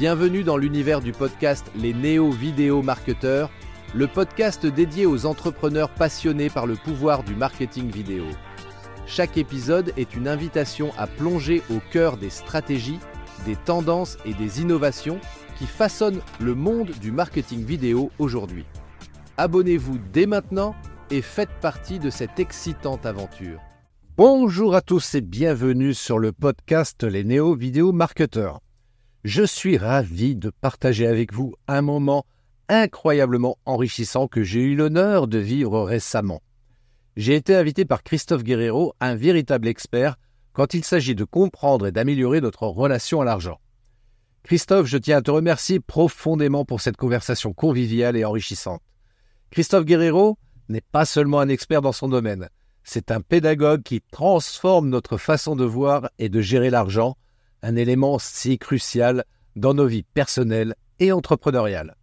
Bienvenue dans l'univers du podcast Les Néo-Vidéo Marketeurs, le podcast dédié aux entrepreneurs passionnés par le pouvoir du marketing vidéo. Chaque épisode est une invitation à plonger au cœur des stratégies, des tendances et des innovations qui façonnent le monde du marketing vidéo aujourd'hui. Abonnez-vous dès maintenant et faites partie de cette excitante aventure. Bonjour à tous et bienvenue sur le podcast Les Néo Vidéo Marketeurs. Je suis ravi de partager avec vous un moment incroyablement enrichissant que j'ai eu l'honneur de vivre récemment. J'ai été invité par Christophe Guerrero, un véritable expert quand il s'agit de comprendre et d'améliorer notre relation à l'argent. Christophe, je tiens à te remercier profondément pour cette conversation conviviale et enrichissante. Christophe Guerrero n'est pas seulement un expert dans son domaine, c'est un pédagogue qui transforme notre façon de voir et de gérer l'argent, un élément si crucial dans nos vies personnelles et entrepreneuriales.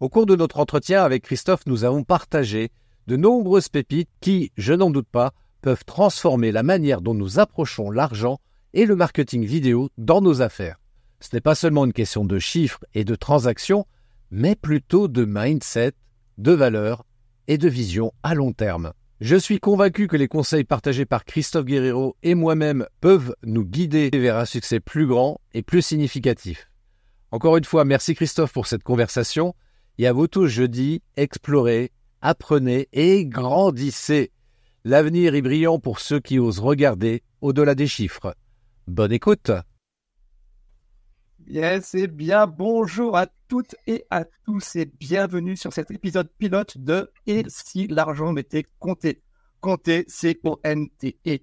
Au cours de notre entretien avec Christophe, nous avons partagé de nombreuses pépites qui, je n'en doute pas, peuvent transformer la manière dont nous approchons l'argent et le marketing vidéo dans nos affaires. Ce n'est pas seulement une question de chiffres et de transactions, mais plutôt de mindset, de valeurs et de vision à long terme. Je suis convaincu que les conseils partagés par Christophe Guerrero et moi-même peuvent nous guider vers un succès plus grand et plus significatif. Encore une fois, merci Christophe pour cette conversation. Et à vous tous, je dis, explorez, apprenez et grandissez. L'avenir est brillant pour ceux qui osent regarder au-delà des chiffres. Bonne écoute. Yes, et bien bonjour toutes et à tous et bienvenue sur cet épisode pilote de Et si l'argent m'était compté? Compté, c'est O-N-T-E.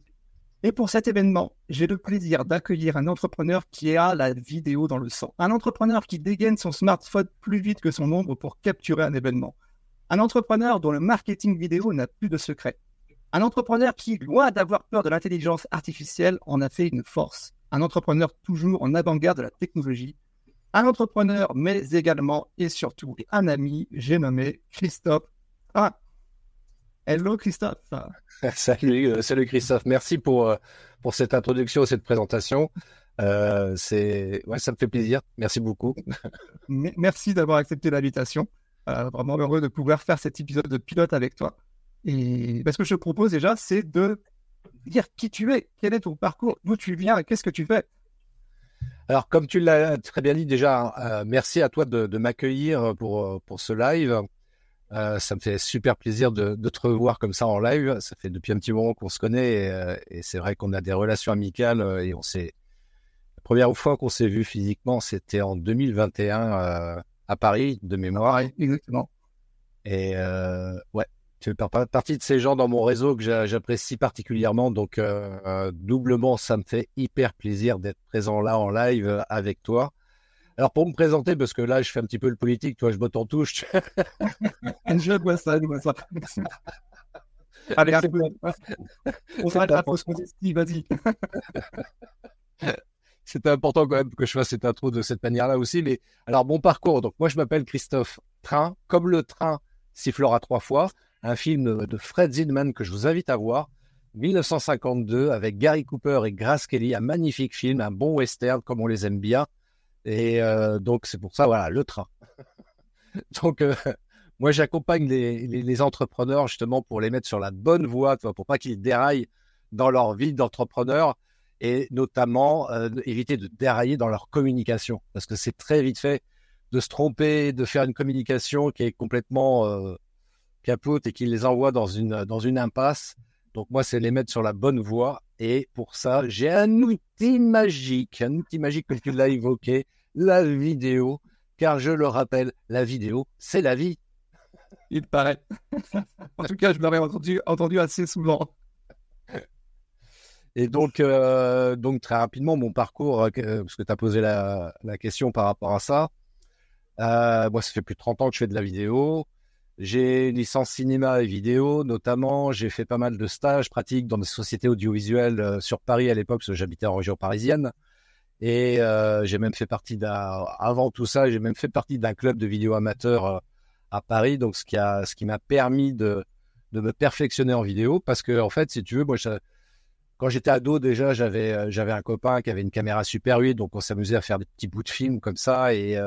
Et pour cet événement, j'ai le plaisir d'accueillir un entrepreneur qui a la vidéo dans le sang. Un entrepreneur qui dégaine son smartphone plus vite que son ombre pour capturer un événement. Un entrepreneur dont le marketing vidéo n'a plus de secret. Un entrepreneur qui, loin d'avoir peur de l'intelligence artificielle, en a fait une force un entrepreneur toujours en avant-garde de la technologie, un entrepreneur, mais également et surtout un ami, j'ai nommé Christophe. Ah, hello Christophe. salut, euh, salut Christophe. Merci pour, euh, pour cette introduction, cette présentation. Euh, c'est, ouais, ça me fait plaisir. Merci beaucoup. Merci d'avoir accepté l'invitation. vraiment heureux de pouvoir faire cet épisode de pilote avec toi. Et ce que je te propose déjà, c'est de dire qui tu es, quel est ton parcours, d'où tu viens et qu'est-ce que tu fais. Alors, comme tu l'as très bien dit déjà, euh, merci à toi de, m'accueillir pour, euh, pour ce live. Euh, ça me fait super plaisir de, te revoir comme ça en live. Ça fait depuis un petit moment qu'on se connaît et, c'est vrai qu'on a des relations amicales et on s'est. La première fois qu'on s'est vu physiquement, c'était en 2021 à Paris, de mémoire. exactement. Et ouais, tu fais partie de ces gens dans mon réseau que j'apprécie particulièrement. Donc, euh, euh, doublement, ça me fait hyper plaisir d'être présent là en live euh, avec toi. Alors, pour me présenter, parce que là, je fais un petit peu le politique, toi, je me t'en touche. je vois ça, je vois ça. Allez, on s'arrête pause vas-y. C'était important quand même que je fasse cette intro de cette manière-là aussi. Mais alors, mon parcours, donc moi, je m'appelle Christophe Train, comme le train sifflera trois fois un film de Fred Zinman que je vous invite à voir. 1952 avec Gary Cooper et Grace Kelly, un magnifique film, un bon western comme on les aime bien. Et euh, donc c'est pour ça, voilà, le train. donc euh, moi j'accompagne les, entrepreneurs justement pour les mettre sur la bonne voie, pour pas qu'ils déraillent dans leur vie d'entrepreneur et notamment euh, éviter de dérailler dans leur communication parce que c'est très vite fait de se tromper, de faire une communication qui est complètement capote et qui les envoie dans une, dans une impasse. Donc moi, c'est les mettre sur la bonne voie. Et pour ça, j'ai un outil magique, un outil magique que tu l'as évoqué, la vidéo. Car je le rappelle, la vidéo, c'est la vie. Il paraît. en tout cas, je l'avais entendu, entendu assez souvent. Et donc, euh, donc très rapidement, mon parcours, euh, parce que tu as posé la, la, question par rapport à ça. Euh, moi, ça fait plus de 30 ans que je fais de la vidéo. J'ai une licence cinéma et vidéo, notamment. J'ai fait pas mal de stages pratiques dans des sociétés audiovisuelles euh, sur Paris à l'époque, parce que j'habitais en région parisienne. Et euh, j'ai même fait partie d'un, avant tout ça, j'ai même fait partie d'un club de vidéo amateur euh, à Paris, donc ce qui a, ce qui m'a permis de, de me perfectionner en vidéo, parce que en fait, si tu veux, moi, quand j'étais ado, déjà, j'avais j'avais un copain qui avait une caméra Super 8, donc on s'amusait à faire des petits bouts de films comme ça. Et,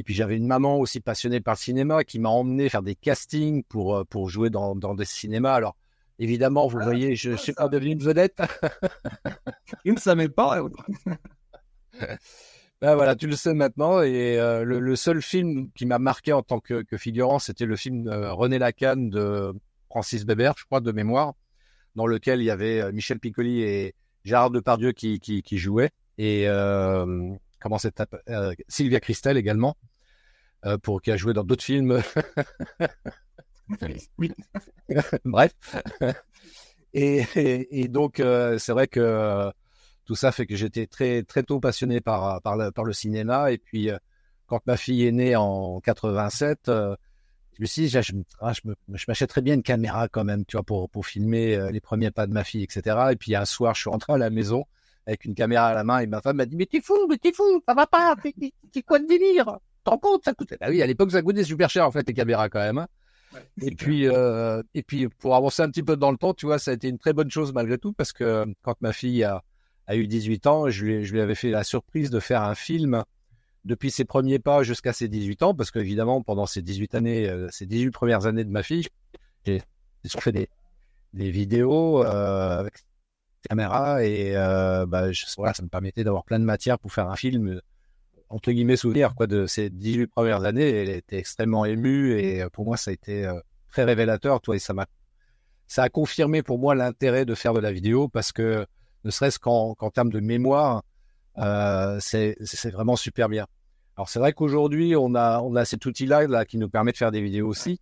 et puis j'avais une maman aussi passionnée par le cinéma qui m'a emmené faire des castings pour, pour jouer dans, dans des cinémas. Alors, évidemment, vous ah, voyez, je ne suis pas devenu une vedette. Il ne savait pas. Ben voilà, tu le sais maintenant. Et le, seul film qui m'a marqué en tant que, figurant, c'était le film René Lacan de Francis Bébert, je crois, de mémoire, dans lequel il y avait Michel Piccoli et Gérard Depardieu qui, qui, qui jouaient. Et comment c'est Sylvia Christel également, pour qui a joué dans d'autres films. Bref. Et, et, donc, c'est vrai que tout ça fait que j'étais très très tôt passionné par par le, par le cinéma. Et puis euh, quand ma fille est née en 87 euh, je me suis dit je, ah, je, je m'achèterais bien une caméra quand même tu vois pour pour filmer euh, les premiers pas de ma fille etc et puis un soir je suis rentré à la maison avec une caméra à la main et ma femme m'a dit mais t'es fou mais t'es fou ça va pas c'est quoi de délire? T'en compte ça coûtait bah oui à l'époque ça coûtait super cher en fait les caméras quand même hein. et puis, euh, et puis, pour avancer un petit peu dans le temps, tu vois, ça a été une très bonne chose malgré tout parce que quand ma fille a, a eu 18 ans, je lui, je lui avais fait la surprise de faire un film depuis ses premiers pas jusqu'à ses 18 ans, parce qu'évidemment, pendant ces 18 années, euh, ces 18 premières années de ma fille, j'ai fait des, des vidéos euh, avec caméra et euh, bah, je, voilà, ça me permettait d'avoir plein de matière pour faire un film entre guillemets souvenir quoi de ces 18 premières années. Elle était extrêmement émue et pour moi ça a été euh, très révélateur, toi, et ça m'a ça a confirmé pour moi l'intérêt de faire de la vidéo parce que ne serait-ce qu'en termes de mémoire, euh, c'est vraiment super bien. Alors c'est vrai qu'aujourd'hui, on a, on a cet outil-là là, qui nous permet de faire des vidéos aussi.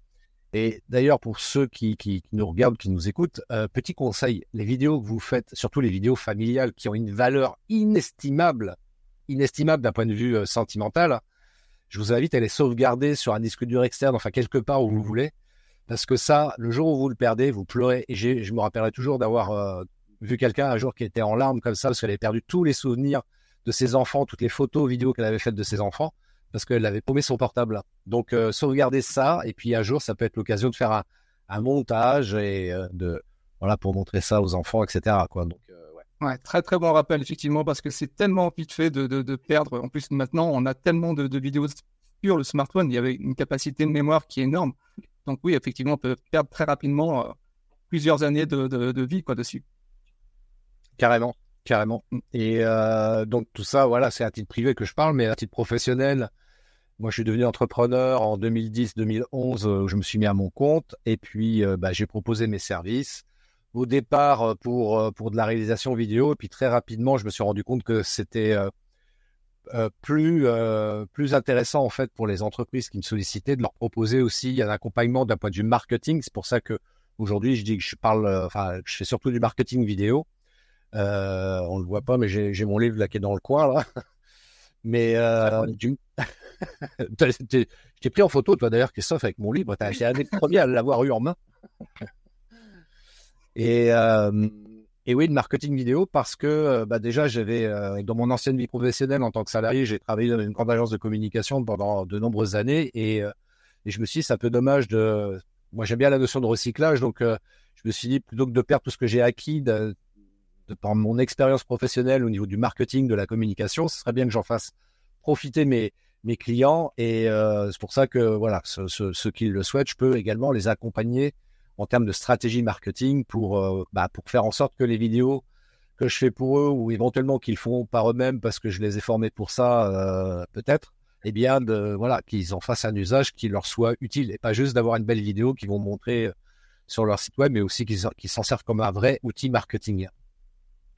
Et d'ailleurs, pour ceux qui, qui, nous regardent, qui nous écoutent, euh, petit conseil, les vidéos que vous faites, surtout les vidéos familiales qui ont une valeur inestimable, inestimable d'un point de vue euh, sentimental, je vous invite à les sauvegarder sur un disque dur externe, enfin quelque part où vous voulez, parce que ça, le jour où vous le perdez, vous pleurez. Et je me rappellerai toujours d'avoir euh, vu quelqu'un un jour qui était en larmes comme ça parce qu'elle avait perdu tous les souvenirs de ses enfants, toutes les photos, vidéos qu'elle avait faites de ses enfants parce qu'elle avait paumé son portable. Donc euh, sauvegarder ça et puis un jour ça peut être l'occasion de faire un, montage et de voilà pour montrer ça aux enfants, etc. Donc ouais. très très bon rappel effectivement parce que c'est tellement vite fait de, de, de, perdre. En plus maintenant on a tellement de, de vidéos sur le smartphone, il y avait une capacité de mémoire qui est énorme. Donc oui effectivement on peut perdre très rapidement plusieurs années de, de vie quoi dessus. Carrément, carrément. Et euh, donc tout ça, voilà, c'est à titre privé que je parle, mais à titre professionnel, moi je suis devenu entrepreneur en 2010-2011, euh, je me suis mis à mon compte et puis euh, bah, j'ai proposé mes services. Au départ pour pour de la réalisation vidéo et puis très rapidement je me suis rendu compte que c'était plus plus intéressant en fait pour les entreprises qui me sollicitaient de leur proposer aussi un accompagnement d'un point de vue marketing. C'est pour ça que aujourd'hui je dis que je parle, enfin je fais surtout du marketing vidéo euh, on le voit pas, mais j'ai mon livre là qui est dans le coin là. Mais euh, je t'ai pris en photo, toi d'ailleurs, Christophe, avec mon livre. J'ai un des premiers à l'avoir eu en main. Et, euh, et oui, de marketing vidéo parce que euh, bah, déjà, j'avais euh, dans mon ancienne vie professionnelle en tant que salarié, j'ai travaillé dans une grande agence de communication pendant de nombreuses années et, je me suis dit, c'est un peu dommage de. Moi, j'aime bien la notion de recyclage, donc je me suis dit plutôt que de perdre tout ce que j'ai acquis, de, de par mon expérience professionnelle au niveau du marketing, de la communication, ce serait bien que j'en fasse profiter mes, clients. Et c'est pour ça que voilà, ceux, qui le souhaitent, je peux également les accompagner en termes de stratégie marketing pour, euh, bah, pour faire en sorte que les vidéos que je fais pour eux ou éventuellement qu'ils font par eux-mêmes parce que je les ai formés pour ça, euh, peut-être, eh bien, de, voilà, qu'ils en fassent un usage qui leur soit utile et pas juste d'avoir une belle vidéo qu'ils vont montrer sur leur site web, mais aussi qu'ils s'en servent comme un vrai outil marketing.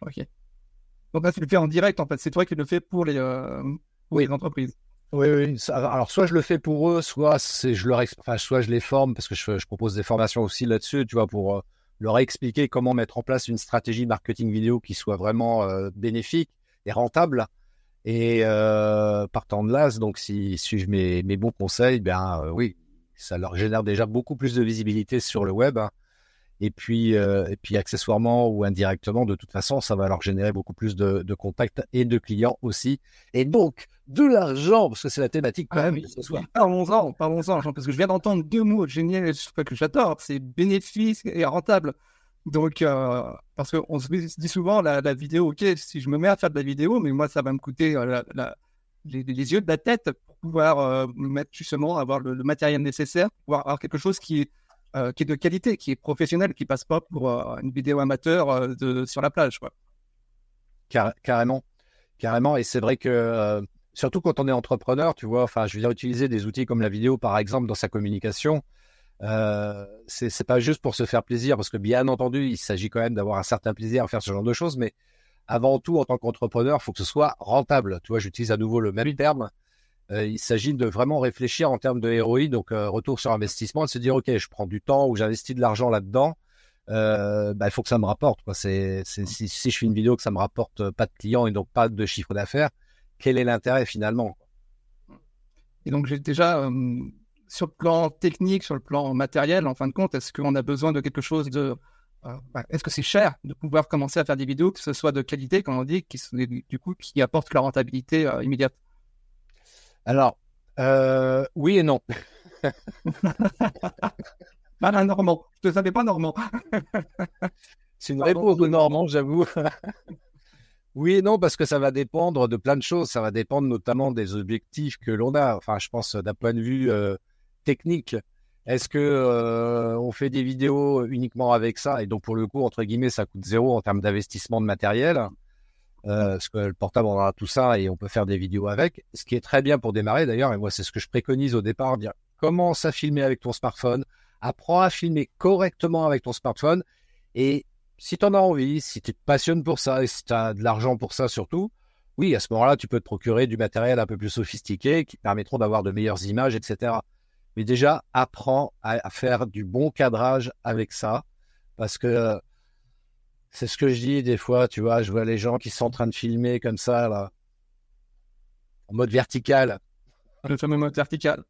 Ok. Donc là, tu le fais en direct, en fait. C'est toi qui le fais pour les, euh, oui. les entreprises. Oui, oui. Alors, soit je le fais pour eux, soit je leur, enfin, soit je les forme parce que je, propose des formations aussi là-dessus, tu vois, pour euh, leur expliquer comment mettre en place une stratégie marketing vidéo qui soit vraiment euh, bénéfique et rentable. Et partant de là, donc s'ils suivent mes, mes bons conseils, ben oui, ça leur génère déjà beaucoup plus de visibilité sur le web. Hein. Et puis, euh, et puis accessoirement ou indirectement, de toute façon, ça va leur générer beaucoup plus de, de contacts et de clients aussi. Et donc, de l'argent, parce que c'est la thématique quand ah même ce soir. Parlons-en, parlons-en, parce que je viens d'entendre deux mots géniaux que j'adore, c'est bénéfice et rentable. Donc, euh, parce qu'on se dit souvent, la, vidéo, ok, si je me mets à faire de la vidéo, mais moi, ça va me coûter euh, les, yeux de la tête pour pouvoir euh, me mettre justement, avoir le, matériel nécessaire, pour pouvoir avoir quelque chose qui est, qui est de qualité, qui est professionnel, qui passe pas pour une vidéo amateur de, sur la plage. Quoi. carrément, carrément. Et c'est vrai que, surtout quand on est entrepreneur, tu vois, enfin, je veux dire, utiliser des outils comme la vidéo, par exemple, dans sa communication, euh, c'est pas juste pour se faire plaisir, parce que bien entendu, il s'agit quand même d'avoir un certain plaisir à faire ce genre de choses, mais avant tout, en tant qu'entrepreneur, il faut que ce soit rentable. Tu vois, j'utilise à nouveau le même terme. Euh, il s'agit de vraiment réfléchir en termes de ROI, donc euh, retour sur investissement, de se dire, OK, je prends du temps ou j'investis de l'argent là-dedans. Euh, bah, il faut que ça me rapporte. Si, je fais une vidéo que ça me rapporte pas de clients et donc pas de chiffre d'affaires, quel est l'intérêt finalement Et donc j'ai déjà sur le plan technique, sur le plan matériel, en fin de compte, est-ce qu'on a besoin de quelque chose de... Bah, est-ce que c'est cher de pouvoir commencer à faire des vidéos, que ce soit de qualité, comme on dit, qui, du coup, qui apportent la rentabilité immédiate? Alors, euh, oui et non. Malin Normand, je ne savais pas Normand. c'est une réponse de Normand, j'avoue. Oui et non, parce que ça va dépendre de plein de choses. Ça va dépendre notamment des objectifs que l'on a. Enfin, je pense d'un point de vue technique. Est-ce que euh, on fait des vidéos uniquement avec ça? Et donc pour le coup entre guillemets ça coûte zéro en termes d'investissement de matériel euh, parce que le portable on aura tout ça et on peut faire des vidéos avec. Ce qui est très bien pour démarrer d'ailleurs et moi c'est ce que je préconise au départ dire commence à filmer avec ton smartphone, apprends à filmer correctement avec ton smartphone et si tu en as envie, si tu te passionnes pour ça et si tu as de l'argent pour ça surtout, oui, à ce moment-là, tu peux te procurer du matériel un peu plus sophistiqué qui permettront d'avoir de meilleures images, etc. Mais déjà, apprends à, faire du bon cadrage avec ça. Parce que c'est ce que je dis des fois, tu vois, je vois les gens qui sont en train de filmer comme ça, là, en mode vertical. Le fameux mode vertical.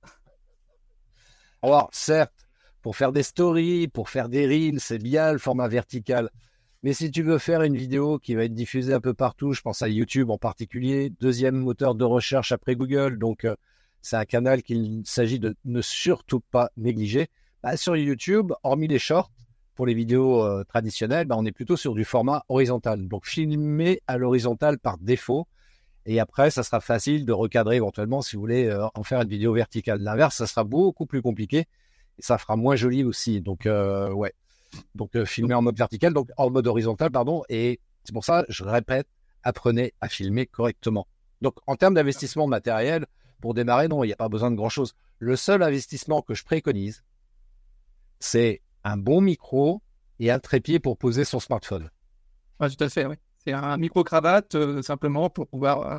Alors, certes, pour faire des stories, pour faire des reels, c'est bien le format vertical. Mais si tu veux faire une vidéo qui va être diffusée un peu partout, je pense à YouTube en particulier, deuxième moteur de recherche après Google, donc euh, c'est un canal qu'il s'agit de ne surtout pas négliger. Bah, sur YouTube, hormis les shorts, pour les vidéos euh, traditionnelles, bah, on est plutôt sur du format horizontal. Donc filmer à l'horizontale par défaut. Et après, ça sera facile de recadrer éventuellement si vous voulez euh, en faire une vidéo verticale. L'inverse, ça sera beaucoup plus compliqué et ça fera moins joli aussi. Donc, euh, ouais. Donc, filmer en mode vertical, donc en mode horizontal, pardon. Et c'est pour ça, je répète, apprenez à filmer correctement. Donc, en termes d'investissement matériel, pour démarrer, non, il n'y a pas besoin de grand-chose. Le seul investissement que je préconise, c'est un bon micro et un trépied pour poser son smartphone. Oui, tout à fait, oui. C'est un micro-cravate euh, simplement pour pouvoir euh,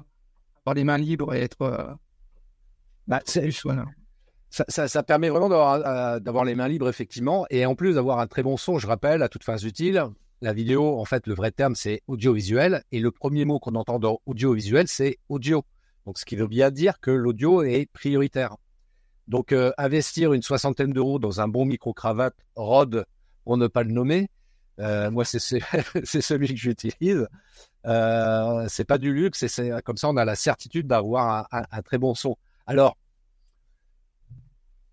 avoir les mains libres et être. Euh, bah, ça, ça, permet vraiment d'avoir les mains libres, effectivement, et en plus d'avoir un très bon son. Je rappelle, à toutes fins utiles, la vidéo, en fait, le vrai terme, c'est audiovisuel, et le premier mot qu'on entend dans audiovisuel, c'est audio. Donc, ce qui veut bien dire que l'audio est prioritaire. Donc, euh, investir une soixantaine d'euros dans un bon micro-cravate Rode, pour ne pas le nommer, euh, moi, c'est celui que j'utilise. Euh, c'est pas du luxe, et comme ça, on a la certitude d'avoir un, très bon son. Alors,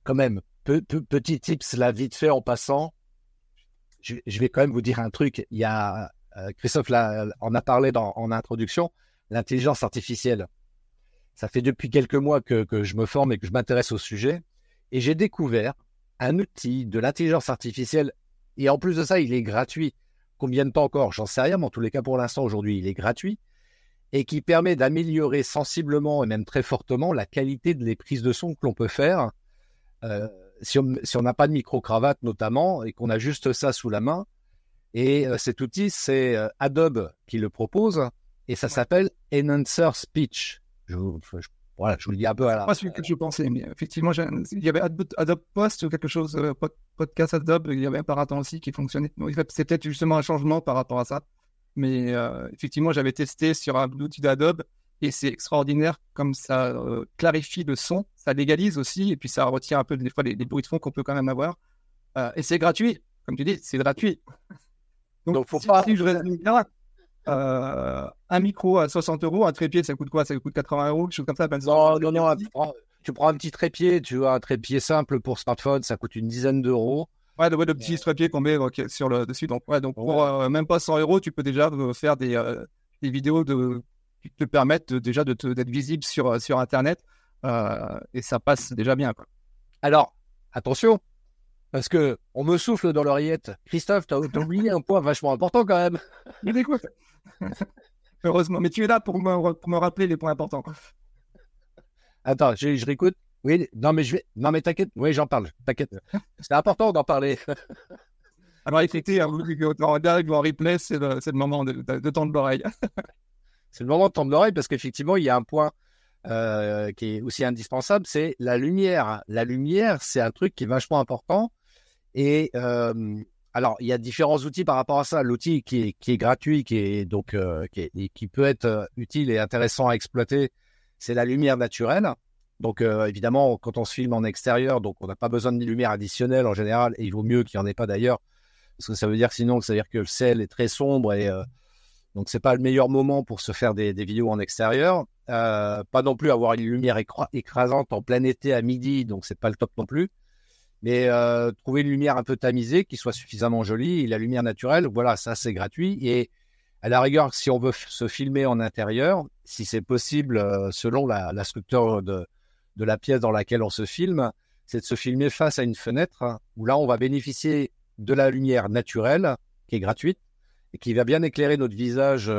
quand même, petit tips là, vite fait en passant. Je, vais quand même vous dire un truc. Il y a Christophe en a parlé dans, en introduction, l'intelligence artificielle. Ça fait depuis quelques mois que, je me forme et que je m'intéresse au sujet. Et j'ai découvert un outil de l'intelligence artificielle. Et en plus de ça, il est gratuit. Combien de temps encore J'en sais rien, mais en tous les cas, pour l'instant, aujourd'hui, il est gratuit. Et qui permet d'améliorer sensiblement et même très fortement la qualité des prises de son que l'on peut faire. Euh, si on n'a pas de micro-cravate notamment et qu'on a juste ça sous la main. Et euh, cet outil, c'est euh, Adobe qui le propose et ça s'appelle Enhancer Speech. Je, voilà, je vous le dis un peu à la. Pas celui que je pensais, mais effectivement, il y avait Adobe Post ou quelque chose, euh, podcast Adobe, il y avait un paraton aussi qui fonctionnait. c'est peut-être justement un changement par rapport à ça. Mais euh, effectivement, j'avais testé sur un outil d'Adobe et c'est extraordinaire comme ça euh, clarifie le son, ça légalise aussi et puis ça retire un peu des fois les, bruits de fond qu'on peut quand même avoir. et c'est gratuit, comme tu dis, c'est gratuit. Donc, faut pas. Si je résume bien, euh, un micro à 60 euros, un trépied, ça coûte quoi? Ça coûte 80 euros, quelque chose comme ça Non, non, non, tu prends, un petit trépied, tu vois, un trépied simple pour smartphone, ça coûte une dizaine d'euros. Ouais, le, petit papier qu'on met sur le dessus. Donc, ouais, donc pour même pas 100 euros, tu peux déjà faire des, des vidéos de, qui te permettent déjà d'être visible sur, sur Internet. et ça passe déjà bien. Quoi. Alors, attention, parce que on me souffle dans l'oreillette. Christophe, t'as oublié un point vachement important quand même. Je t'écoute. Heureusement, mais tu es là pour me, pour me rappeler les points importants. Attends, je, je réécoute. Oui, non mais je vais, non mais t'inquiète. Oui, j'en parle. T'inquiète. C'est important d'en parler. Alors écoutez, en replay, c'est le, le, moment de, de, tendre l'oreille. c'est le moment de tendre l'oreille parce qu'effectivement, il y a un point euh, qui est aussi indispensable, c'est la lumière. La lumière, c'est un truc qui est vachement important. Et euh, alors, il y a différents outils par rapport à ça. L'outil qui est, gratuit, qui est donc euh, qui, qui, peut être utile et intéressant à exploiter, c'est la lumière naturelle. Donc, évidemment, quand on se filme en extérieur, donc on n'a pas besoin de lumière additionnelle en général, et il vaut mieux qu'il n'y en ait pas d'ailleurs, parce que ça veut dire sinon, ça veut dire que le ciel est très sombre et donc c'est pas le meilleur moment pour se faire des, vidéos en extérieur. Euh, pas non plus avoir une lumière écrasante en plein été à midi, donc c'est pas le top non plus. Mais euh, trouver une lumière un peu tamisée qui soit suffisamment jolie, et la lumière naturelle, voilà, ça c'est gratuit. Et à la rigueur, si on veut se filmer en intérieur, si c'est possible, euh, selon la, structure de, la pièce dans laquelle on se filme, c'est de se filmer face à une fenêtre où là on va bénéficier de la lumière naturelle qui est gratuite et qui va bien éclairer notre visage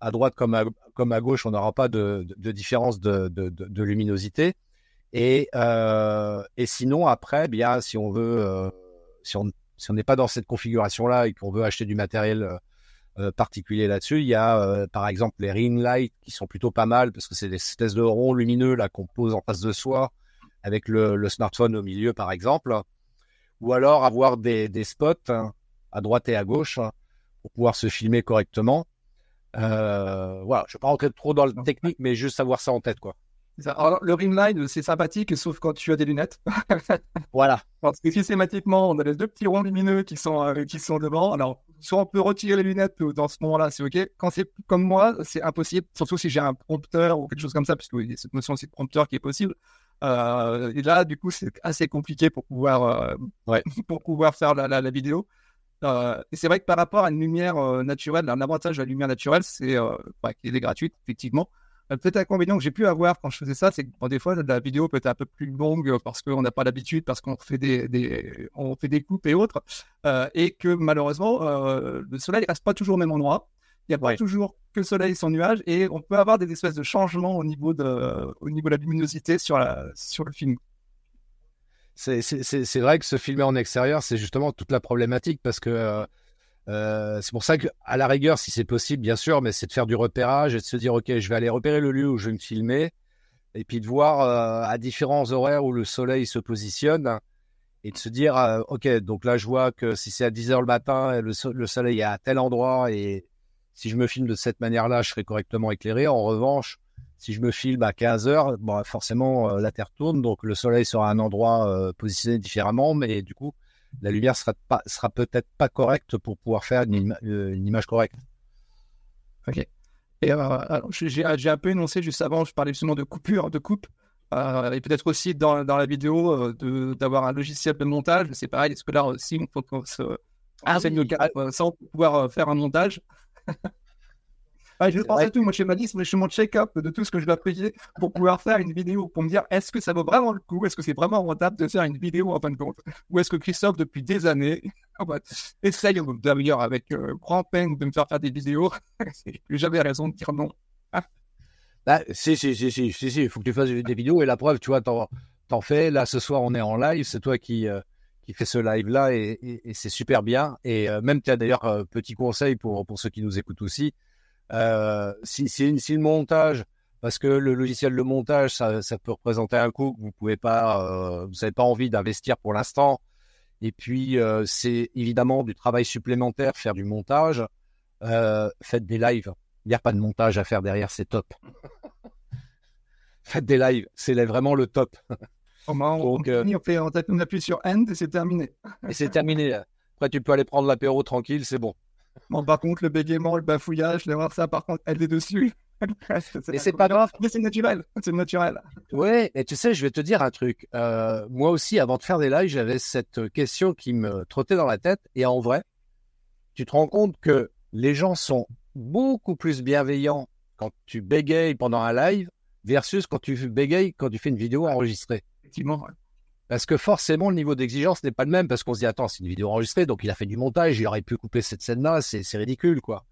à droite comme à, gauche, on n'aura pas de, de, différence de, de, luminosité. Et, euh, et sinon, après, eh bien, si on veut, euh, si on si on n'est pas dans cette configuration-là et qu'on veut acheter du matériel euh, euh particulier là-dessus, il y a euh, par exemple les ring lights qui sont plutôt pas mal parce que c'est des espèces de ronds lumineux là qu'on pose en face de soi avec le, le, smartphone au milieu par exemple, ou alors avoir des, des spots hein, à droite et à gauche hein, pour pouvoir se filmer correctement. Euh, voilà, je ne vais pas rentrer trop dans le technique, mais juste savoir ça en tête, quoi. Alors, le rimline, c'est sympathique, sauf quand tu as des lunettes. voilà. Parce que systématiquement, on a les deux petits ronds lumineux qui sont, euh, qui sont devant. Alors, soit on peut retirer les lunettes dans ce moment-là, c'est OK. Quand c'est comme moi, c'est impossible, surtout si j'ai un prompteur ou quelque chose comme ça, puisque y a cette notion aussi de prompteur qui est possible. Euh, et là, du coup, c'est assez compliqué pour pouvoir, euh, ouais. pour pouvoir faire la, la, la vidéo. Euh, et c'est vrai que par rapport à une lumière euh, naturelle, un avantage de la lumière naturelle, c'est euh, bah, qu'elle est gratuite, effectivement. Peut-être un inconvénient que j'ai pu avoir quand je faisais ça, c'est que des fois la vidéo peut être un peu plus longue parce qu'on n'a pas l'habitude, parce qu'on fait des, des, on fait des coupes et autres, et que malheureusement le soleil reste pas toujours au même endroit. Il n'y a pas toujours que le soleil sans nuage, et on peut avoir des espèces de changements au niveau de, au niveau de la luminosité sur, la, sur le film c'est vrai que se filmer en extérieur, c'est justement toute la problématique parce que euh, c'est pour ça qu'à la rigueur, si c'est possible, bien sûr, mais c'est de faire du repérage et de se dire, OK, je vais aller repérer le lieu où je vais me filmer et puis de voir euh, à différents horaires où le soleil se positionne et de se dire, euh, OK, donc là, je vois que si c'est à 10 heures le matin, le, le, soleil est à tel endroit et si je me filme de cette manière-là, je serai correctement éclairé. En revanche, si je me filme à 15 heures, bon, forcément, la Terre tourne, donc le Soleil sera à un endroit positionné différemment, mais du coup, la lumière sera, pas, sera peut-être pas correcte pour pouvoir faire une, euh, image correcte. Ok. Et j'ai un peu énoncé juste avant, je parlais justement de coupure, de coupe. et peut-être aussi dans, dans, la vidéo d'avoir un logiciel de montage. C'est pareil, est-ce que là aussi, il faut qu'on se ah, sans pouvoir faire un montage Ah, je pense à tout. Moi, je fais ma liste, je fais mon check-up de tout ce que je dois payer pour pouvoir faire une vidéo, pour me dire est-ce que ça vaut vraiment le coup? Est-ce que c'est vraiment rentable de faire une vidéo en fin de compte? Ou est-ce que Christophe, depuis des années, essaye d'ailleurs avec euh, grand peine de me faire faire des vidéos? J'ai jamais raison de dire non. Ah. Bah, si, si, si, si, si, si, il faut que tu fasses des vidéos et la preuve, tu vois, t'en fais. Là, ce soir, on est en live, c'est toi qui. Euh, qui fait ce live là et, et, c'est super bien et euh, même tu as d'ailleurs petit conseil pour pour ceux qui nous écoutent aussi euh, si, si, si, le montage, parce que le logiciel de montage, ça, ça peut représenter un coût que vous pouvez pas, euh, vous n'avez pas envie d'investir pour l'instant. Et puis, euh, c'est évidemment du travail supplémentaire, faire du montage. Euh, faites des lives. Il n'y a pas de montage à faire derrière, c'est top. faites des lives, c'est vraiment le top. Donc, on, on, fait, on appuie sur End et c'est terminé. et c'est terminé. Après, tu peux aller prendre l'apéro tranquille, c'est bon. Bon, par contre, le bégaiement, le bafouillage, voir ça, par contre, elle est dessus. Mais c'est pas grave. Mais c'est naturel. C'est naturel. Ouais, et tu sais, je vais te dire un truc. Euh, moi aussi, avant de faire des lives, j'avais cette question qui me trottait dans la tête. Et en vrai, tu te rends compte que les gens sont beaucoup plus bienveillants quand tu bégayes pendant un live versus quand tu bégayes quand tu fais une vidéo enregistrée. Effectivement. Parce que forcément, le niveau d'exigence n'est pas le même parce qu'on se dit, attends, c'est une vidéo enregistrée, donc il a fait du montage, il aurait pu couper cette scène-là, c'est ridicule, quoi.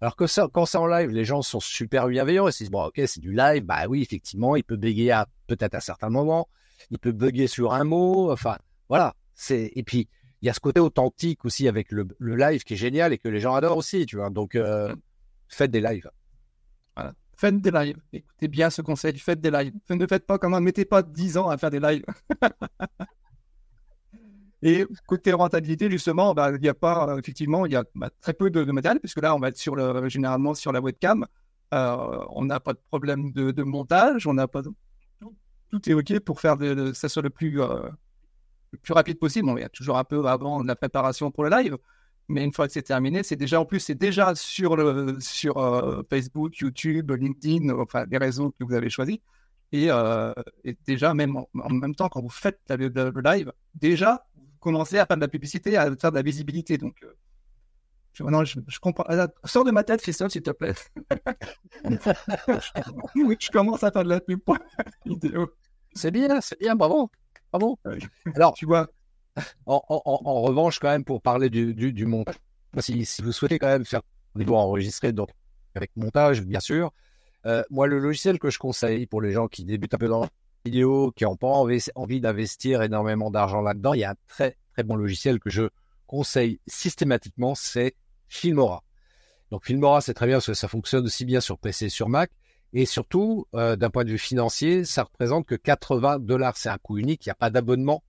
Alors que ça, quand c'est en live, les gens sont super bienveillants et se disent, bon, ok, c'est du live, bah oui, effectivement, il peut bégayer peut-être à certains moments, il peut bugger sur un mot, enfin, voilà. C'est Et puis, il y a ce côté authentique aussi avec le, live qui est génial et que les gens adorent aussi, tu vois. Donc, euh, faites des lives. Faites des lives. Écoutez bien ce conseil, faites des lives. Ne faites pas comme mettez pas 10 ans à faire des lives. Et côté rentabilité, justement, bah, il y a pas, euh, effectivement, il y a bah, très peu de, matériel, puisque là, on va être sur le, généralement sur la webcam. Euh, on n'a pas de problème de, montage, on n'a pas tout, est OK pour faire ça soit le plus, euh, le plus rapide possible. Il y a toujours un peu avant la préparation pour le live, mais une fois que c'est terminé, c'est déjà en plus, c'est déjà sur le sur Facebook, YouTube, LinkedIn, enfin les réseaux que vous avez choisis. Et, déjà, même en, même temps, quand vous faites le live, déjà, commencer à faire de la publicité, à faire de la visibilité. Donc, euh, je, non, je, comprends. Ah, sors de ma tête, Christophe, s'il te plaît. oui, je commence à faire de la pub vidéo. C'est bien, c'est bien, bravo. Bravo. Alors, tu vois, en, revanche, quand même, pour parler du, montage, si, vous souhaitez quand même faire des vidéos enregistrées, donc avec montage, bien sûr, euh, moi, le logiciel que je conseille pour les gens qui débutent un peu dans vidéo, qui n'ont pas envie, d'investir énormément d'argent là-dedans, il y a un très très bon logiciel que je conseille systématiquement, c'est Filmora. Donc Filmora, c'est très bien parce que ça fonctionne aussi bien sur PC et sur Mac. Et surtout, euh, d'un point de vue financier, ça représente que 80 dollars. C'est un coût unique, il n'y a pas d'abonnement.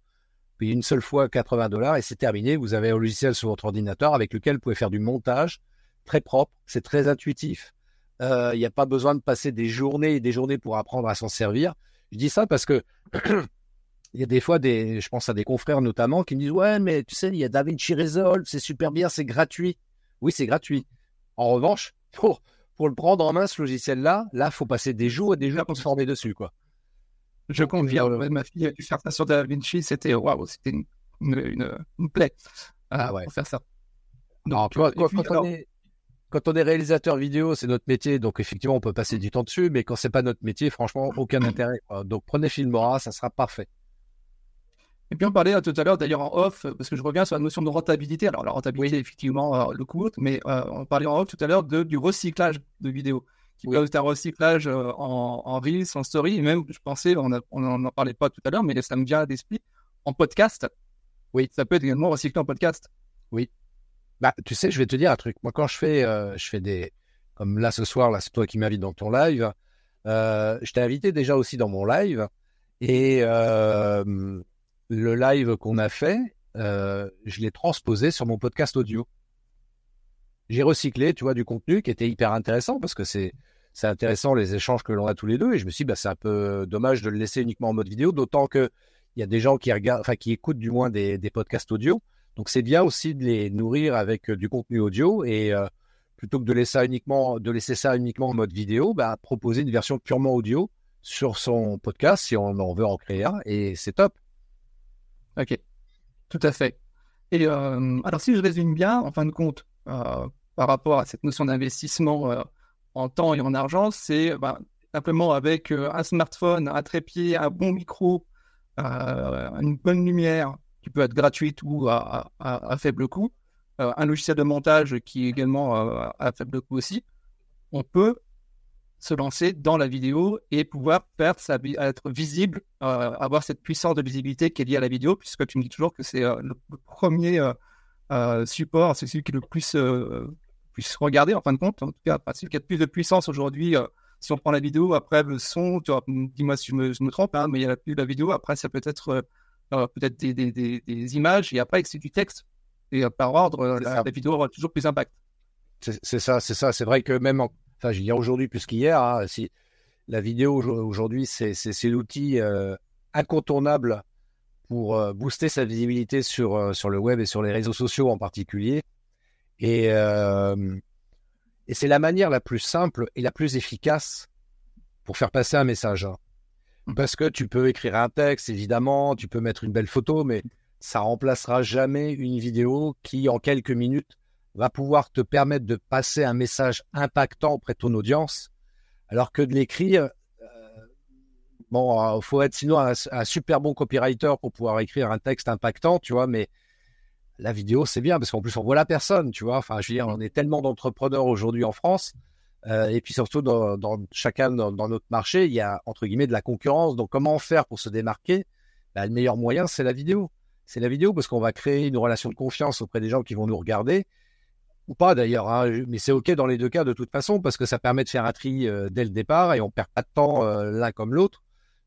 Payez une seule fois 80 dollars et c'est terminé. Vous avez un logiciel sur votre ordinateur avec lequel vous pouvez faire du montage très propre. C'est très intuitif. Euh, il n'y a pas besoin de passer des journées et des journées pour apprendre à s'en servir. Je dis ça parce que il y a des fois, je pense à des confrères notamment, qui me disent Ouais, mais tu sais, il y a DaVinci Resolve, c'est super bien, c'est gratuit. Oui, c'est gratuit. En revanche, pour, le prendre en main, ce logiciel-là, là, il faut passer des jours et des jours pour se former dessus. quoi. Je conviens. Euh, ma fille a dû faire ça sur DaVinci, c'était waouh, c'était une, une, une, plaie ah, ouais. pour faire ça. Non, tu vois, quand, on est, quand on est réalisateur vidéo, c'est notre métier, donc effectivement, on peut passer du temps dessus, mais quand c'est pas notre métier, franchement, aucun intérêt. Donc prenez Filmora, ça sera parfait. Et puis on parlait tout à l'heure, d'ailleurs en off, parce que je reviens sur la notion de rentabilité. Alors la rentabilité, effectivement, euh, le coût, mais euh, on parlait en off tout à l'heure du recyclage de vidéos, qui peut être un recyclage euh, en, en Reels, en Story, et même, je pensais, on n'en parlait pas tout à l'heure, mais ça me vient à l'esprit, en podcast. Oui, ça peut être également recyclé en podcast. Oui. Bah, tu sais, je vais te dire un truc. Moi, quand je fais, je fais des, comme là ce soir, là, c'est toi qui m'invites dans ton live. je t'ai invité déjà aussi dans mon live, et le live qu'on a fait, euh, je l'ai transposé sur mon podcast audio. J'ai recyclé, tu vois, du contenu qui était hyper intéressant parce que c'est c'est intéressant les échanges que l'on a tous les deux et je me suis dit bah c'est un peu dommage de le laisser uniquement en mode vidéo, d'autant que il y a des gens qui regardent, enfin qui écoutent du moins des, des podcasts audio. Donc c'est bien aussi de les nourrir avec euh, du contenu audio et euh, plutôt que de laisser ça uniquement de laisser ça uniquement en mode vidéo, bah, proposer une version purement audio sur son podcast si on en veut en créer un et c'est top. Ok, tout à fait. Et euh, alors, si je résume bien, en fin de compte, par rapport à cette notion d'investissement euh, en temps et en argent, c'est bah, simplement avec un smartphone, un trépied, un bon micro, une bonne lumière qui peut être gratuite ou à, faible coût, un logiciel de montage qui est également à faible coût aussi, on peut se lancer dans la vidéo et pouvoir faire être visible, euh, avoir cette puissance de visibilité qui est liée à la vidéo, puisque tu me dis toujours que c'est euh, le, premier euh, support, c'est celui qui est le plus, plus regardé en fin de compte, en tout cas, celui qui a le plus de puissance aujourd'hui. si on prend la vidéo, après le son, dis-moi si je me, je me trompe, hein, mais il y a plus la vidéo, après ça peut être peut-être des, des, des, images, et après c'est du texte. Et par ordre, la, vidéo aura toujours plus d'impact. C'est ça, c'est ça. C'est vrai que même en, enfin je aujourd'hui plus qu'hier, hein, si la vidéo aujourd'hui c'est l'outil euh, incontournable pour euh, booster sa visibilité sur, euh, sur le web et sur les réseaux sociaux en particulier. Et, Et c'est la manière la plus simple et la plus efficace pour faire passer un message. Hein. Mmh. Parce que tu peux écrire un texte, évidemment, tu peux mettre une belle photo, mais ça remplacera jamais une vidéo qui, en quelques minutes, va pouvoir te permettre de passer un message impactant auprès de ton audience, alors que de l'écrire, euh, bon, il faut être sinon un, super bon copywriter pour pouvoir écrire un texte impactant, tu vois, mais la vidéo, c'est bien parce qu'en plus, on voit la personne, tu vois. Enfin, je veux dire, on est tellement d'entrepreneurs aujourd'hui en France. Euh, et puis surtout, dans, chacun dans, notre marché, il y a entre guillemets de la concurrence. Donc, comment faire pour se démarquer? Bah, Le meilleur moyen, c'est la vidéo. C'est la vidéo parce qu'on va créer une relation de confiance auprès des gens qui vont nous regarder, ou pas d'ailleurs. Hein, mais c'est OK dans les deux cas de toute façon parce que ça permet de faire un tri euh, dès le départ et on perd pas de temps euh, l'un comme l'autre,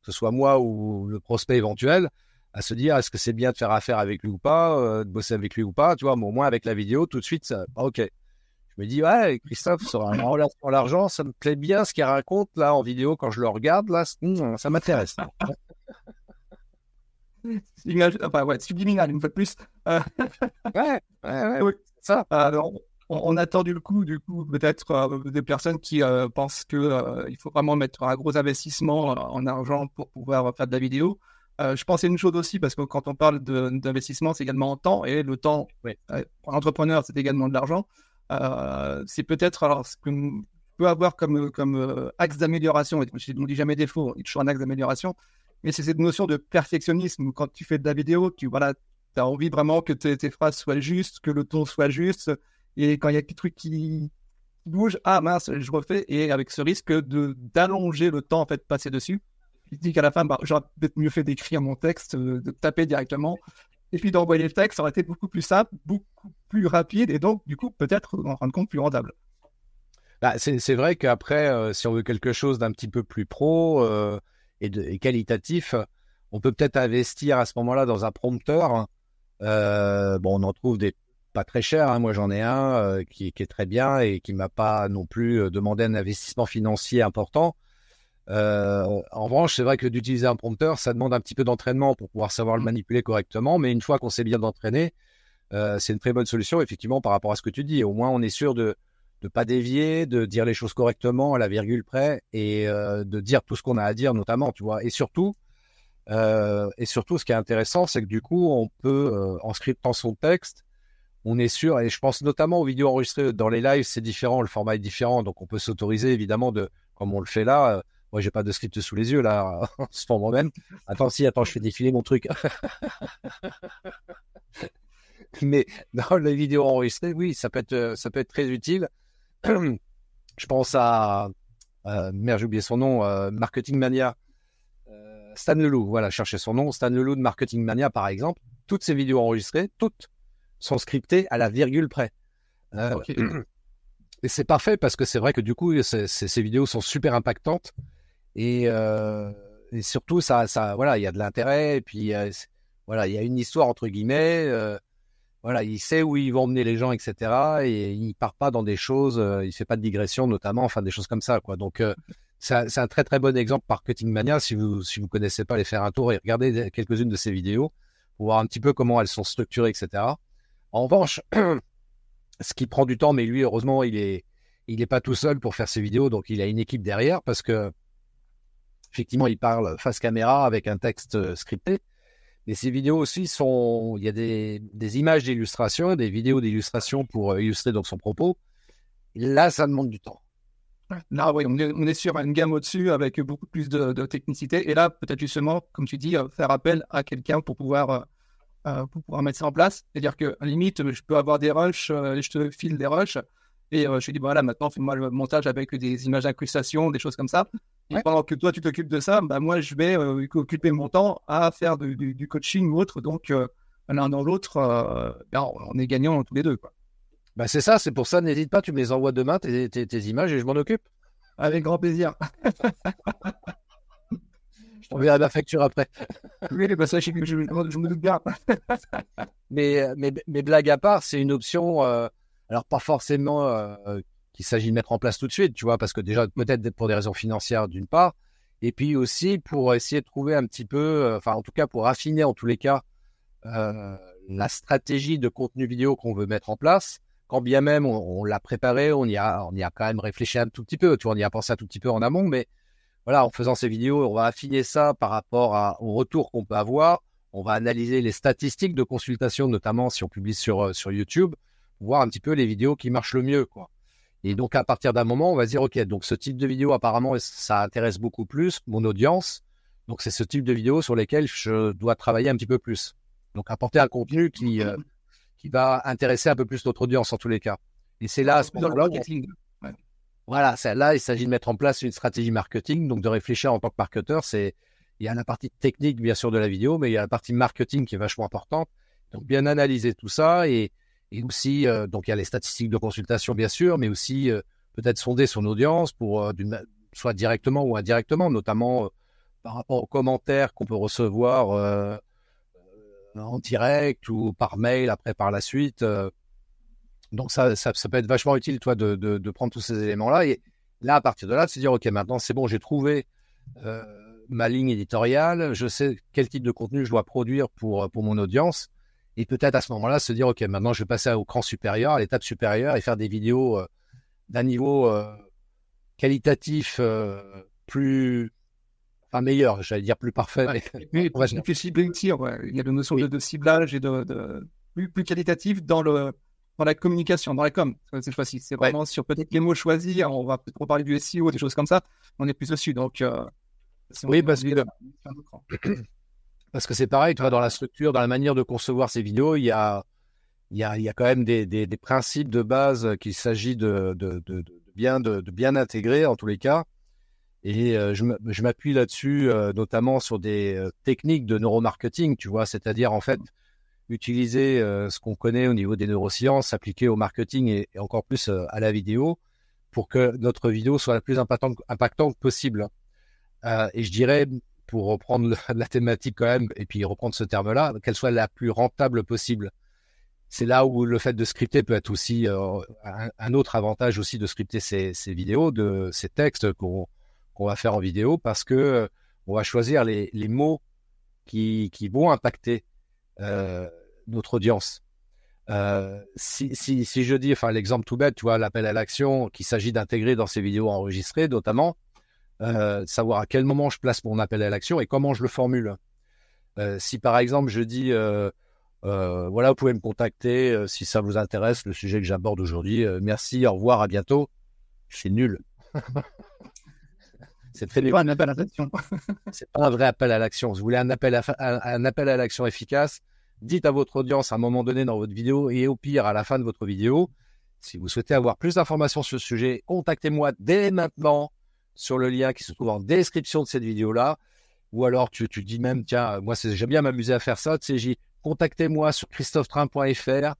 que ce soit moi ou le prospect éventuel à se dire est-ce que c'est bien de faire affaire avec lui ou pas, euh, de bosser avec lui ou pas, tu vois, mais au moins avec la vidéo, tout de suite, ça, bah, ok. Je me dis, ouais, Christophe, sur un relation l'argent, ça me plaît bien ce qu'il raconte là en vidéo quand je le regarde, là, hmm, ça m'intéresse. enfin, ouais, subliminal, une fois de plus. Euh, ouais, ouais, ouais, ça. Alors, on, a attendu le coup, du coup, peut-être euh, des personnes qui pensent qu'il il faut vraiment mettre un gros investissement en argent pour pouvoir faire de la vidéo. Euh, je pensais une chose aussi, parce que quand on parle d'investissement, c'est également en temps, et le temps, euh, pour l'entrepreneur, c'est également de l'argent. Euh, c'est peut-être alors ce que peut avoir comme, comme axe d'amélioration, je ne dis jamais défaut, il y a toujours un axe d'amélioration, mais c'est cette notion de perfectionnisme. Quand tu fais de la vidéo, tu voilà, as envie vraiment que tes, phrases soient justes, que le ton soit juste, et quand il y a des trucs qui bougent, ah mince, je refais, et avec ce risque d'allonger le temps en fait passé dessus il dit qu'à la fin, bah, j'aurais peut-être mieux fait d'écrire mon texte, euh, de taper directement, et puis d'envoyer le texte, ça aurait été beaucoup plus simple, beaucoup plus rapide, et donc, du coup, peut-être, en fin de compte, plus rentable. Bah, c'est vrai qu'après, euh, si on veut quelque chose d'un petit peu plus pro euh, et, de, qualitatif, on peut peut-être investir à ce moment-là dans un prompteur. bon, on en trouve des pas très chers. Hein. Moi, j'en ai un qui, qui, est très bien et qui m'a pas non plus demandé un investissement financier important. Euh, en revanche, c'est vrai que d'utiliser un prompteur, ça demande un petit peu d'entraînement pour pouvoir savoir le mmh. manipuler correctement. Mais une fois qu'on s'est bien entraîné, euh, c'est une très bonne solution, effectivement, par rapport à ce que tu dis. Au moins, on est sûr de ne pas dévier, de dire les choses correctement à la virgule près et euh, de dire tout ce qu'on a à dire, notamment, tu vois. Et surtout, et surtout, ce qui est intéressant, c'est que du coup, on peut, en scriptant son texte, on est sûr, et je pense notamment aux vidéos enregistrées dans les lives, c'est différent, le format est différent, donc on peut s'autoriser évidemment de, comme on le fait là, moi, j'ai pas de script sous les yeux là, en ce moment même. Attends, si, attends, je fais défiler mon truc. Mais dans les vidéos enregistrées, oui, ça peut être, euh, ça peut être très utile. je pense à, euh, merde, j'ai oublié son nom, euh, Marketing Mania. Euh, Stan Leloup, voilà, cherchez son nom. Stan Leloup de Marketing Mania, par exemple. Toutes ces vidéos enregistrées, toutes sont scriptées à la virgule près. Et c'est parfait parce que c'est vrai que du coup, ces vidéos sont super impactantes. Euh, et, surtout, ça, ça, voilà, il y a de l'intérêt. Et puis, euh, voilà, il y a une histoire entre guillemets. Euh, voilà, il sait où ils vont emmener les gens, etc. Et il part pas dans des choses, il fait pas de digression, notamment, enfin des choses comme ça, quoi. Donc, c'est un très très bon exemple Marketing Mania. Si vous si vous connaissez pas, les faire un tour et regarder quelques-unes de ces vidéos pour voir un petit peu comment elles sont structurées, etc. En revanche, ce qui prend du temps, mais lui, heureusement, il il est pas tout seul pour faire ses vidéos, donc il a une équipe derrière parce que Effectivement, il parle face caméra avec un texte euh, scripté. Mais ces vidéos aussi sont, il y a des, images d'illustration, des vidéos d'illustration pour euh, illustrer donc son propos. là, ça demande du temps. Là, oui, on est, sur une gamme au-dessus avec beaucoup plus de, technicité. Et là, peut-être justement, comme tu dis, euh, faire appel à quelqu'un pour pouvoir, pour pouvoir mettre ça en place. C'est-à-dire que, limite, je peux avoir des rushs, je te file des rushs. Et je te dis, voilà, maintenant, fais-moi le montage avec des images d'incrustation, des choses comme ça. Et pendant que toi, tu t'occupes de ça, bah, moi, je vais euh, occuper mon temps à faire du, coaching ou autre. Donc, euh, l'un dans l'autre, euh, ben, on est gagnant tous les deux. Quoi. Bah, c'est ça, c'est pour ça, n'hésite pas, tu me les envoies demain, tes, tes, images, et je m'en occupe. Avec grand plaisir. je t'enverrai ma facture après. oui, bah, ça, je, je, me doute bien. mais, mais, mais blague à part, c'est une option, alors pas forcément qu'il s'agit de mettre en place tout de suite, tu vois, parce que déjà, peut-être pour des raisons financières d'une part, et puis aussi pour essayer de trouver un petit peu, euh, enfin, en tout cas, pour affiner en tous les cas euh, la stratégie de contenu vidéo qu'on veut mettre en place, quand bien même on, l'a préparé, on y a, on y a quand même réfléchi un tout petit peu, tu vois, on y a pensé un tout petit peu en amont, mais voilà, en faisant ces vidéos, on va affiner ça par rapport à, au retour qu'on peut avoir. On va analyser les statistiques de consultation, notamment si on publie sur, euh, sur YouTube, voir un petit peu les vidéos qui marchent le mieux, quoi. Et donc, à partir d'un moment, on va se dire, OK, donc ce type de vidéo, apparemment, ça intéresse beaucoup plus mon audience. Donc, c'est ce type de vidéo sur lesquelles je dois travailler un petit peu plus. Donc, apporter un contenu qui, euh, qui va intéresser un peu plus notre audience en tous les cas. Et c'est là, à ce moment-là, voilà, là, il s'agit de mettre en place une stratégie marketing, donc de réfléchir en tant que marketeur. C'est, il y a la partie technique, bien sûr, de la vidéo, mais il y a la partie marketing qui est vachement importante. Donc, bien analyser tout ça et, et aussi, euh, donc, il y a les statistiques de consultation, bien sûr, mais aussi euh, peut-être sonder son audience pour, euh, soit directement ou indirectement, notamment par rapport aux commentaires qu'on peut recevoir en direct ou par mail après par la suite. Donc ça, ça, ça, peut être vachement utile, toi, de, de, de prendre tous ces éléments-là. Et là, à partir de là, de se dire, OK, maintenant, c'est bon, j'ai trouvé euh, ma ligne éditoriale, je sais quel type de contenu je dois produire pour, pour mon audience. Et peut-être à ce moment-là, se dire, OK, maintenant, je vais passer au cran supérieur, à l'étape supérieure et faire des vidéos euh, d'un niveau euh, qualitatif euh, plus... Enfin, meilleur, j'allais dire plus parfait. mais... plus, plus ciblé ouais. Il y a la notion de, de, ciblage et de, de plus, plus qualitatif dans le dans la communication, dans la com, cette fois-ci. C'est vraiment sur peut-être les mots choisis. On va peut-être reparler du SEO, des choses comme ça. On est plus dessus. Donc, euh, oui, parce que, parce que c'est pareil, tu vois, dans la structure, dans la manière de concevoir ces vidéos, il y a, il y a, il y a quand même des, des, des principes de base qu'il s'agit de, de, de, de, bien, de, bien intégrer, en tous les cas. Et euh, je m'appuie là-dessus, euh, notamment sur des euh, techniques de neuromarketing, tu vois, c'est-à-dire en fait utiliser euh, ce qu'on connaît au niveau des neurosciences, appliquer au marketing et, encore plus euh, à la vidéo pour que notre vidéo soit la plus impactante, possible. Euh, et je dirais, pour reprendre la thématique quand même, et puis reprendre ce terme-là, qu'elle soit la plus rentable possible. C'est là où le fait de scripter peut être aussi un, autre avantage aussi de scripter ces, vidéos, de ces textes qu'on qu'on va faire en vidéo, parce que on va choisir les, les mots qui, qui vont impacter notre audience. Euh, si, si, si, je dis, enfin l'exemple tout bête, tu vois, l'appel à l'action qu'il s'agit d'intégrer dans ces vidéos enregistrées, notamment, euh, savoir à quel moment je place mon appel à l'action et comment je le formule. Euh, si par exemple je dis, euh, voilà, vous pouvez me contacter si ça vous intéresse, le sujet que j'aborde aujourd'hui. merci, au revoir, à bientôt. C'est nul. C'est très pas un appel à l'action. c'est pas un vrai appel à l'action. Si vous voulez un appel à, un appel à l'action efficace, dites à votre audience à un moment donné dans votre vidéo et au pire à la fin de votre vidéo, si vous souhaitez avoir plus d'informations sur ce sujet, contactez-moi dès maintenant sur le lien qui se trouve en description de cette vidéo-là. Ou alors tu, tu dis même, tiens, moi j'aime bien m'amuser à faire ça, tu sais, contactez-moi sur christophetrain.fr,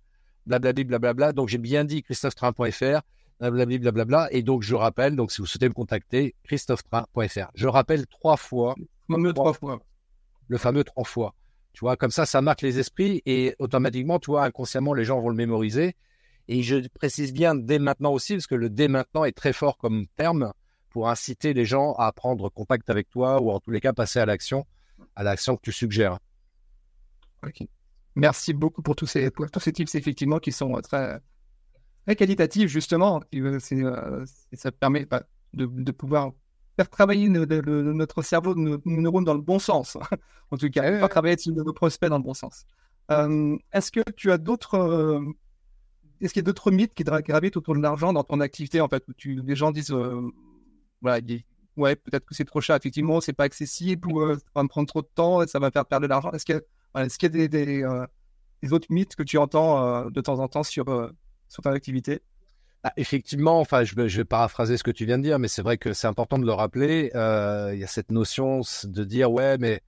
blablabla, blablabla. Donc j'ai bien dit christophetrain.fr, blablabla, blablabla. Et donc je rappelle, donc si vous souhaitez me contacter, christophetrain.fr. Je rappelle trois fois. Le fameux trois fois. Le fameux trois fois. Tu vois, comme ça, ça marque les esprits et automatiquement, tu vois, inconsciemment, les gens vont le mémoriser. Et je précise bien dès maintenant aussi, parce que le dès maintenant est très fort comme terme pour inciter les gens à prendre contact avec toi ou en tous les cas passer à l'action, à l'action que tu suggères. Merci beaucoup pour tous ces, pour tous ces tips, effectivement, qui sont très, très qualitatifs, justement. Euh, ça permet bah, de pouvoir faire travailler notre cerveau, nos, neurones dans le bon sens. en tout cas, pas travailler sur nos prospects dans le bon sens. Euh, est-ce que tu as d'autres, euh, est-ce qu'il y a d'autres mythes qui gravitent autour de l'argent dans ton activité en fait, où tu, les gens disent, euh, voilà, ouais, peut-être que c'est trop cher, effectivement, c'est pas accessible, ou ça va me prendre trop de temps, et ça va faire perdre de l'argent. Est-ce qu'il y a, est-ce qu'il y a des, des, des, autres mythes que tu entends de temps en temps sur, sur ton activité? ah, effectivement, enfin, je vais, paraphraser ce que tu viens de dire, mais c'est vrai que c'est important de le rappeler. Euh, il y a cette notion de dire ouais, mais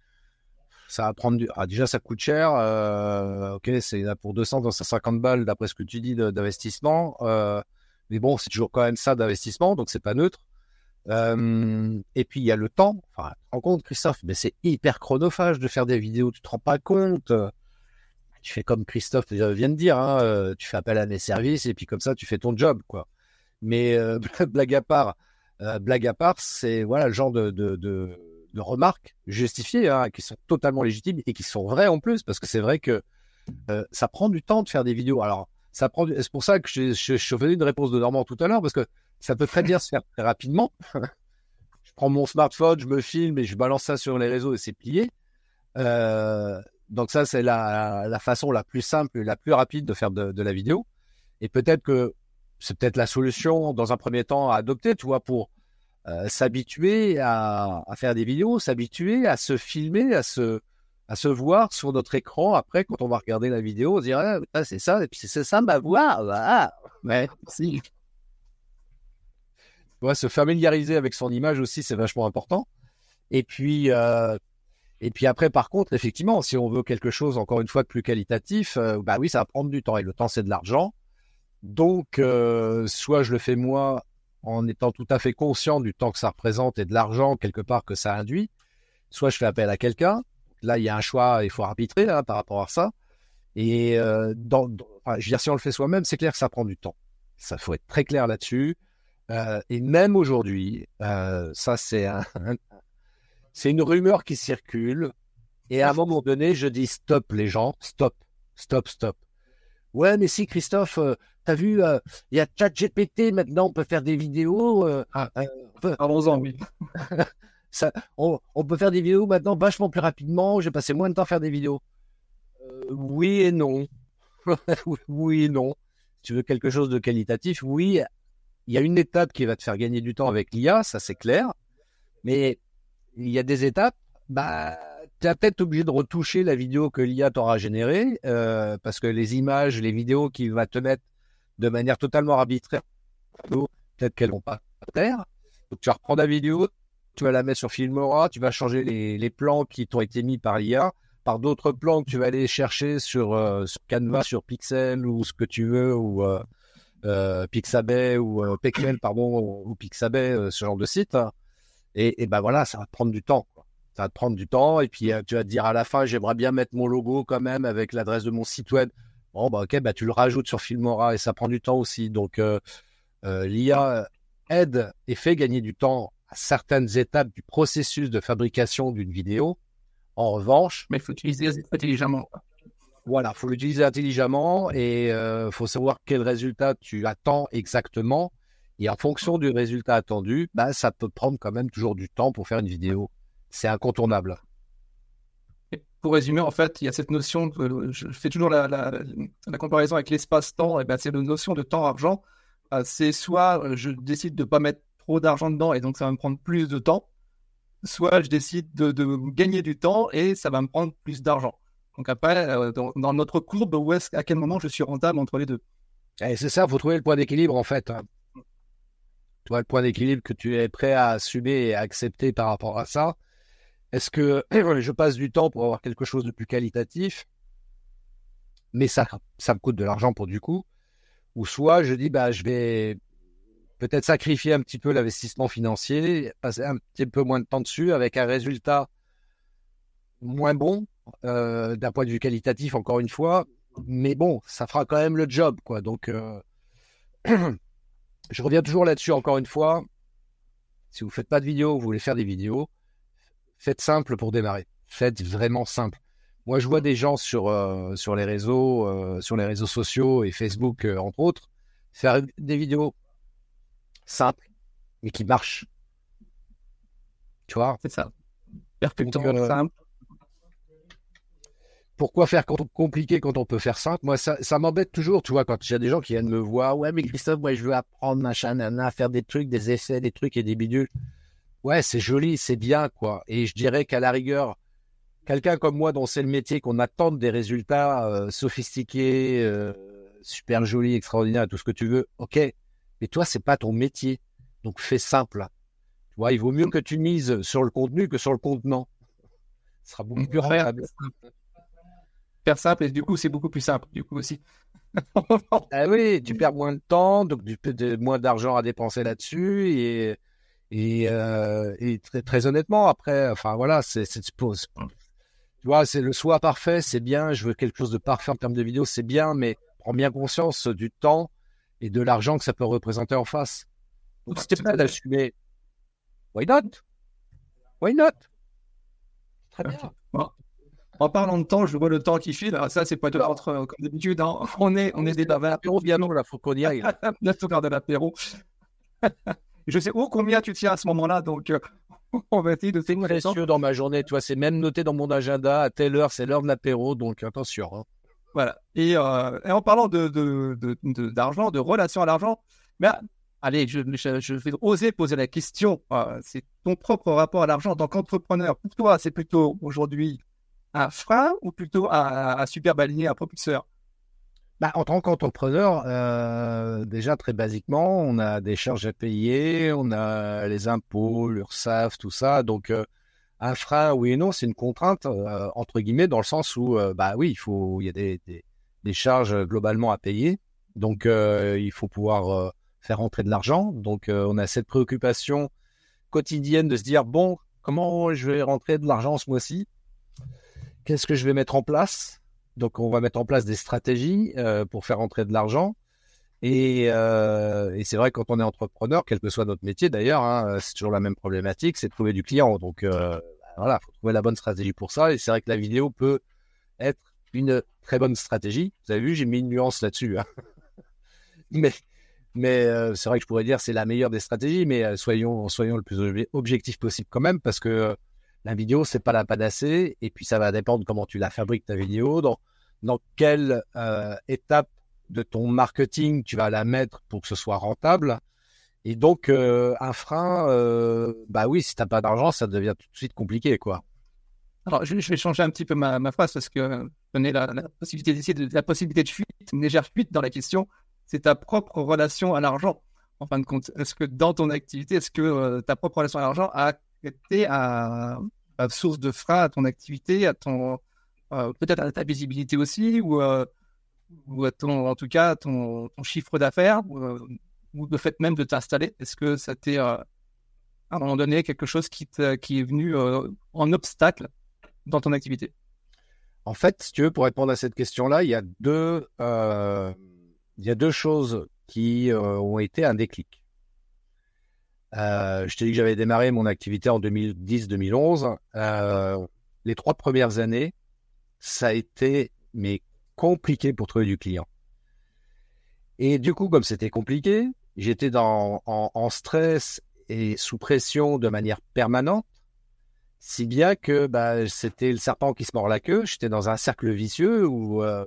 ça va prendre du. Ah, déjà, ça coûte cher. Euh, ok, c'est pour 200, 250 balles d'après ce que tu dis d'investissement. Euh, mais bon, c'est toujours quand même ça d'investissement, donc c'est pas neutre. Et puis il y a le temps. Enfin, rends compte, Christophe, mais c'est hyper chronophage de faire des vidéos. Tu te rends pas compte tu fais comme Christophe vient de dire, hein, euh, tu fais appel à mes services et puis comme ça tu fais ton job, quoi. Mais euh, blague à part, euh, blague à part, c'est voilà le genre de, remarques justifiées hein, qui sont totalement légitimes et qui sont vraies en plus parce que c'est vrai que ça prend du temps de faire des vidéos. Alors ça prend. C'est pour ça que je, je, faisais une réponse de Normand tout à l'heure parce que ça peut très bien se faire très rapidement. je prends mon smartphone, je me filme et je balance ça sur les réseaux et c'est plié. Donc ça, c'est la, façon la plus simple et la plus rapide de faire de, la vidéo. Et peut-être que c'est peut-être la solution dans un premier temps à adopter, tu vois, pour euh, s'habituer à, faire des vidéos, s'habituer à se filmer, à se, à se voir sur notre écran. Après, quand on va regarder la vidéo, on dirait, ah, c'est ça, et puis c'est ça ma voix. Ah, ouais, si. Ouais, se familiariser avec son image aussi, c'est vachement important. Et puis, euh, et puis après, par contre, effectivement, si on veut quelque chose, encore une fois, de plus qualitatif, euh, bah oui, ça va prendre du temps. Et le temps, c'est de l'argent. Donc, euh, soit je le fais moi en étant tout à fait conscient du temps que ça représente et de l'argent quelque part que ça induit, soit je fais appel à quelqu'un. Là, il y a un choix, il faut arbitrer là, par rapport à ça. Et euh, je veux dire, si on le fait soi-même, c'est clair que ça prend du temps. Ça faut être très clair là-dessus. Euh, et même aujourd'hui, euh, ça c'est un, c'est une rumeur qui circule. Et à un moment donné, je dis stop les gens, stop, stop, stop. Ouais, mais si Christophe, euh, t'as vu, euh, il y a ChatGPT maintenant, on peut faire des vidéos. Euh, ah, peut... Allons-en, oui. ça, on, on, peut faire des vidéos maintenant vachement plus rapidement. J'ai passé moins de temps à faire des vidéos. oui et non. oui et non. Si tu veux quelque chose de qualitatif, oui. Il y a une étape qui va te faire gagner du temps avec l'IA, ça c'est clair. Mais il y a des étapes, bah, tu es peut-être obligé de retoucher la vidéo que l'IA t'aura générée, euh, parce que les images, les vidéos qu'il va te mettre de manière totalement arbitraire, peut-être qu'elles vont pas faire. Donc tu vas reprendre la vidéo, tu vas la mettre sur Filmora, tu vas changer les, plans qui t'ont été mis par l'IA, par d'autres plans que tu vas aller chercher sur, euh, sur, Canva, sur Pixel ou ce que tu veux, ou euh, euh Pixabay ou euh, Pixel, pardon, ou Pixabay, ce genre de site. Et, et ben voilà, ça va te prendre du temps. Quoi. Ça va te prendre du temps. Et puis euh, tu vas te dire à la fin, j'aimerais bien mettre mon logo quand même avec l'adresse de mon site web. Bon, bah ok, bah tu le rajoutes sur Filmora et ça prend du temps aussi. Donc euh, euh, l'IA aide et fait gagner du temps à certaines étapes du processus de fabrication d'une vidéo. En revanche, mais il faut utiliser intelligemment. Voilà, faut l'utiliser intelligemment et euh, faut savoir quel résultat tu attends exactement et en fonction du résultat attendu, bah, ça peut prendre quand même toujours du temps pour faire une vidéo. C'est incontournable. Et pour résumer, en fait, il y a cette notion, de, je fais toujours la, la, la comparaison avec l'espace-temps, et ben, c'est la notion de temps-argent. Euh, c'est soit euh, je décide de ne pas mettre trop d'argent dedans et donc ça va me prendre plus de temps, soit je décide de, de gagner du temps et ça va me prendre plus d'argent. Donc après, euh, dans, dans, notre courbe, où est à quel moment je suis rentable entre les deux? Et C'est ça, il faut trouver le point d'équilibre en fait. Tu le point d'équilibre que tu es prêt à assumer et à accepter par rapport à ça. Est-ce que je passe du temps pour avoir quelque chose de plus qualitatif, mais ça, ça me coûte de l'argent pour du coup, ou soit je dis, bah, je vais peut-être sacrifier un petit peu l'investissement financier, passer un petit peu moins de temps dessus avec un résultat moins bon euh, d'un point de vue qualitatif, encore une fois, mais bon, ça fera quand même le job, quoi. Donc, euh... Je reviens toujours là-dessus encore une fois. Si vous faites pas de vidéo, vous voulez faire des vidéos, faites simple pour démarrer. Faites vraiment simple. Moi, je vois des gens sur euh, sur les réseaux, euh, sur les réseaux sociaux et Facebook euh, entre autres, faire des vidéos simples mais qui marchent. Tu vois? C'est ça. Perfectement simple pourquoi faire compliqué quand on peut faire simple? Moi, ça, ça m'embête toujours, tu vois, quand il y a des gens qui viennent me voir, ouais, mais Christophe, moi, je veux apprendre, machin, nana, faire des trucs, des essais, des trucs et des bidules. Ouais, c'est joli, c'est bien, quoi. Et je dirais qu'à la rigueur, quelqu'un comme moi, dont c'est le métier, qu'on attend des résultats euh, sophistiqués, euh, super jolis, extraordinaires, tout ce que tu veux, ok. Mais toi, c'est pas ton métier. Donc, fais simple. Tu vois, il vaut mieux que tu mises sur le contenu que sur le contenant. Ce sera beaucoup plus rentable simple et du coup c'est beaucoup plus simple du coup aussi. ah oui, tu perds moins de temps, donc du de, moins d'argent à dépenser là-dessus et et, euh, et très, très, honnêtement après, enfin voilà, c'est tu vois, c'est le soi parfait, c'est bien. Je veux quelque chose de parfait en termes de vidéo, c'est bien, mais prends bien conscience du temps et de l'argent que ça peut représenter en face. Donc si t'es prêt à l'assumer, why not? Why not? Très bien. Bon. En parlant de temps, je vois le temps qui file. Alors ça, c'est pas de l'entre comme d'habitude. hein. On est, on est des bavards. Apéro bien long, là, faut qu'on y aille. l'heure de l'apéro. je sais oh combien tu tiens à ce moment-là, donc euh, on va essayer de C'est précieux dans ma journée, tu vois, c'est même noté dans mon agenda, à telle heure, c'est l'heure de l'apéro, donc attention. hein. Voilà. Et, euh, et en parlant de, de, de- de- d'argent, de, relation à l'argent, ah, allez, je, je, je vais oser poser la question. euh, c'est ton propre rapport à l'argent en tant qu'entrepreneur. Pour toi, c'est plutôt aujourd'hui un frein ou plutôt un, super balier, un propulseur? Bah, en tant qu'entrepreneur, euh, déjà très basiquement, on a des charges à payer, on a les impôts, l'URSSAF, tout ça. Donc, euh, un frein, oui et non, c'est une contrainte, euh, entre guillemets, dans le sens où, bah oui, il faut, il y a des, des, des charges globalement à payer. Donc, il faut pouvoir faire rentrer de l'argent. Donc, on a cette préoccupation quotidienne de se dire, bon, comment je vais rentrer de l'argent ce mois-ci? Qu'est-ce que je vais mettre en place? Donc, on va mettre en place des stratégies euh, pour faire rentrer de l'argent. Et, euh, et c'est vrai, quand on est entrepreneur, quel que soit notre métier d'ailleurs, hein, c'est toujours la même problématique, c'est de trouver du client. Donc, euh, voilà, faut trouver la bonne stratégie pour ça. Et c'est vrai que la vidéo peut être une très bonne stratégie. Vous avez vu, j'ai mis une nuance là-dessus. hein. mais euh, c'est vrai que je pourrais dire c'est la meilleure des stratégies, mais euh, soyons, soyons le plus obje- objectif possible quand même, parce que euh, la vidéo, c'est pas la panacée, et puis ça va dépendre comment tu la fabriques ta vidéo, dans, quelle euh, étape de ton marketing tu vas la mettre pour que ce soit rentable. Et donc, euh, un frein, euh, bah oui, si t'as pas d'argent, ça devient tout de suite compliqué, quoi. Alors, je, vais changer un petit peu ma, phrase parce que la, la possibilité d'essayer de la possibilité de fuite, une légère fuite dans la question, c'est ta propre relation à l'argent. En fin de compte, est-ce que dans ton activité, est-ce que ta propre relation à l'argent a été à, à source de frein à ton activité, à ton peut-être à ta visibilité aussi, ou, euh, ou à ton, en tout cas, à ton, chiffre d'affaires, ou, euh, ou le fait même de t'installer. Est-ce que ça t'est euh, à un moment donné quelque chose qui, qui est venu en obstacle dans ton activité? En fait, si tu veux, pour répondre à cette question-là, il y a deux, il y a deux choses qui ont été un déclic. Euh, je t'ai dit que j'avais démarré mon activité en 2010-2011. Euh, les trois premières années, ça a été mais compliqué pour trouver du client. Et du coup, comme c'était compliqué, j'étais en, en stress et sous pression de manière permanente, si bien que bah, c'était le serpent qui se mord la queue. J'étais dans un cercle vicieux où euh,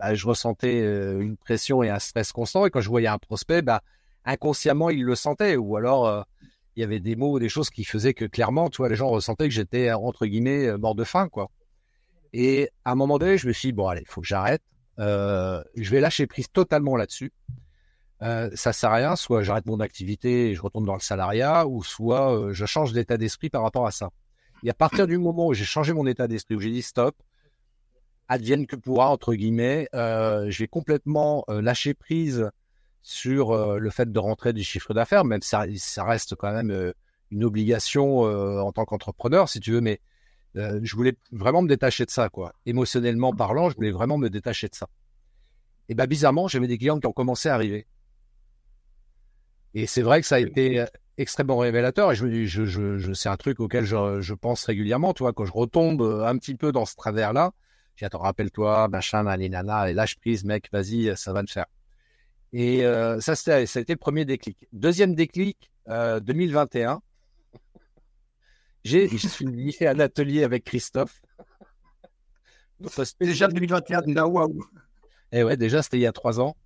bah, je ressentais euh, une pression et un stress constant. Et quand je voyais un prospect, bah, inconsciemment, il le sentait. Ou alors, euh, il y avait des mots des choses qui faisaient que clairement, tu vois, les gens ressentaient que j'étais, entre guillemets, euh, mort de faim. quoi. Et à un moment donné, je me suis dit, bon, allez, il faut que j'arrête. Euh, je vais lâcher prise totalement là-dessus. Euh, ça sert à rien, soit j'arrête mon activité et je retourne dans le salariat, ou soit euh, je change d'état d'esprit par rapport à ça. Et à partir du moment où j'ai changé mon état d'esprit, où j'ai dit stop, advienne que pourra, entre guillemets, euh, je vais complètement euh, lâcher prise sur euh, le fait de rentrer du chiffre d'affaires, même si ça, ça reste quand même euh, une obligation euh, en tant qu'entrepreneur, si tu veux, mais je voulais vraiment me détacher de ça, quoi. Émotionnellement parlant, je voulais vraiment me détacher de ça. Et bah bizarrement, j'avais des clients qui ont commencé à arriver. Et c'est vrai que ça a été extrêmement révélateur. Et je me dis, je, je, je, c'est un truc auquel je, je pense régulièrement, tu vois, quand je retombe un petit peu dans ce travers-là. Je dis, attends, rappelle-toi, machin, naninana, et lâche prise, mec, vas-y, ça va le faire. Et euh, ça, c'était, ça a été le premier déclic. Deuxième déclic, euh, 2021. J'ai, fait un atelier avec Christophe. Déjà 2021, là, waouh Et ouais, déjà, c'était il y a trois ans.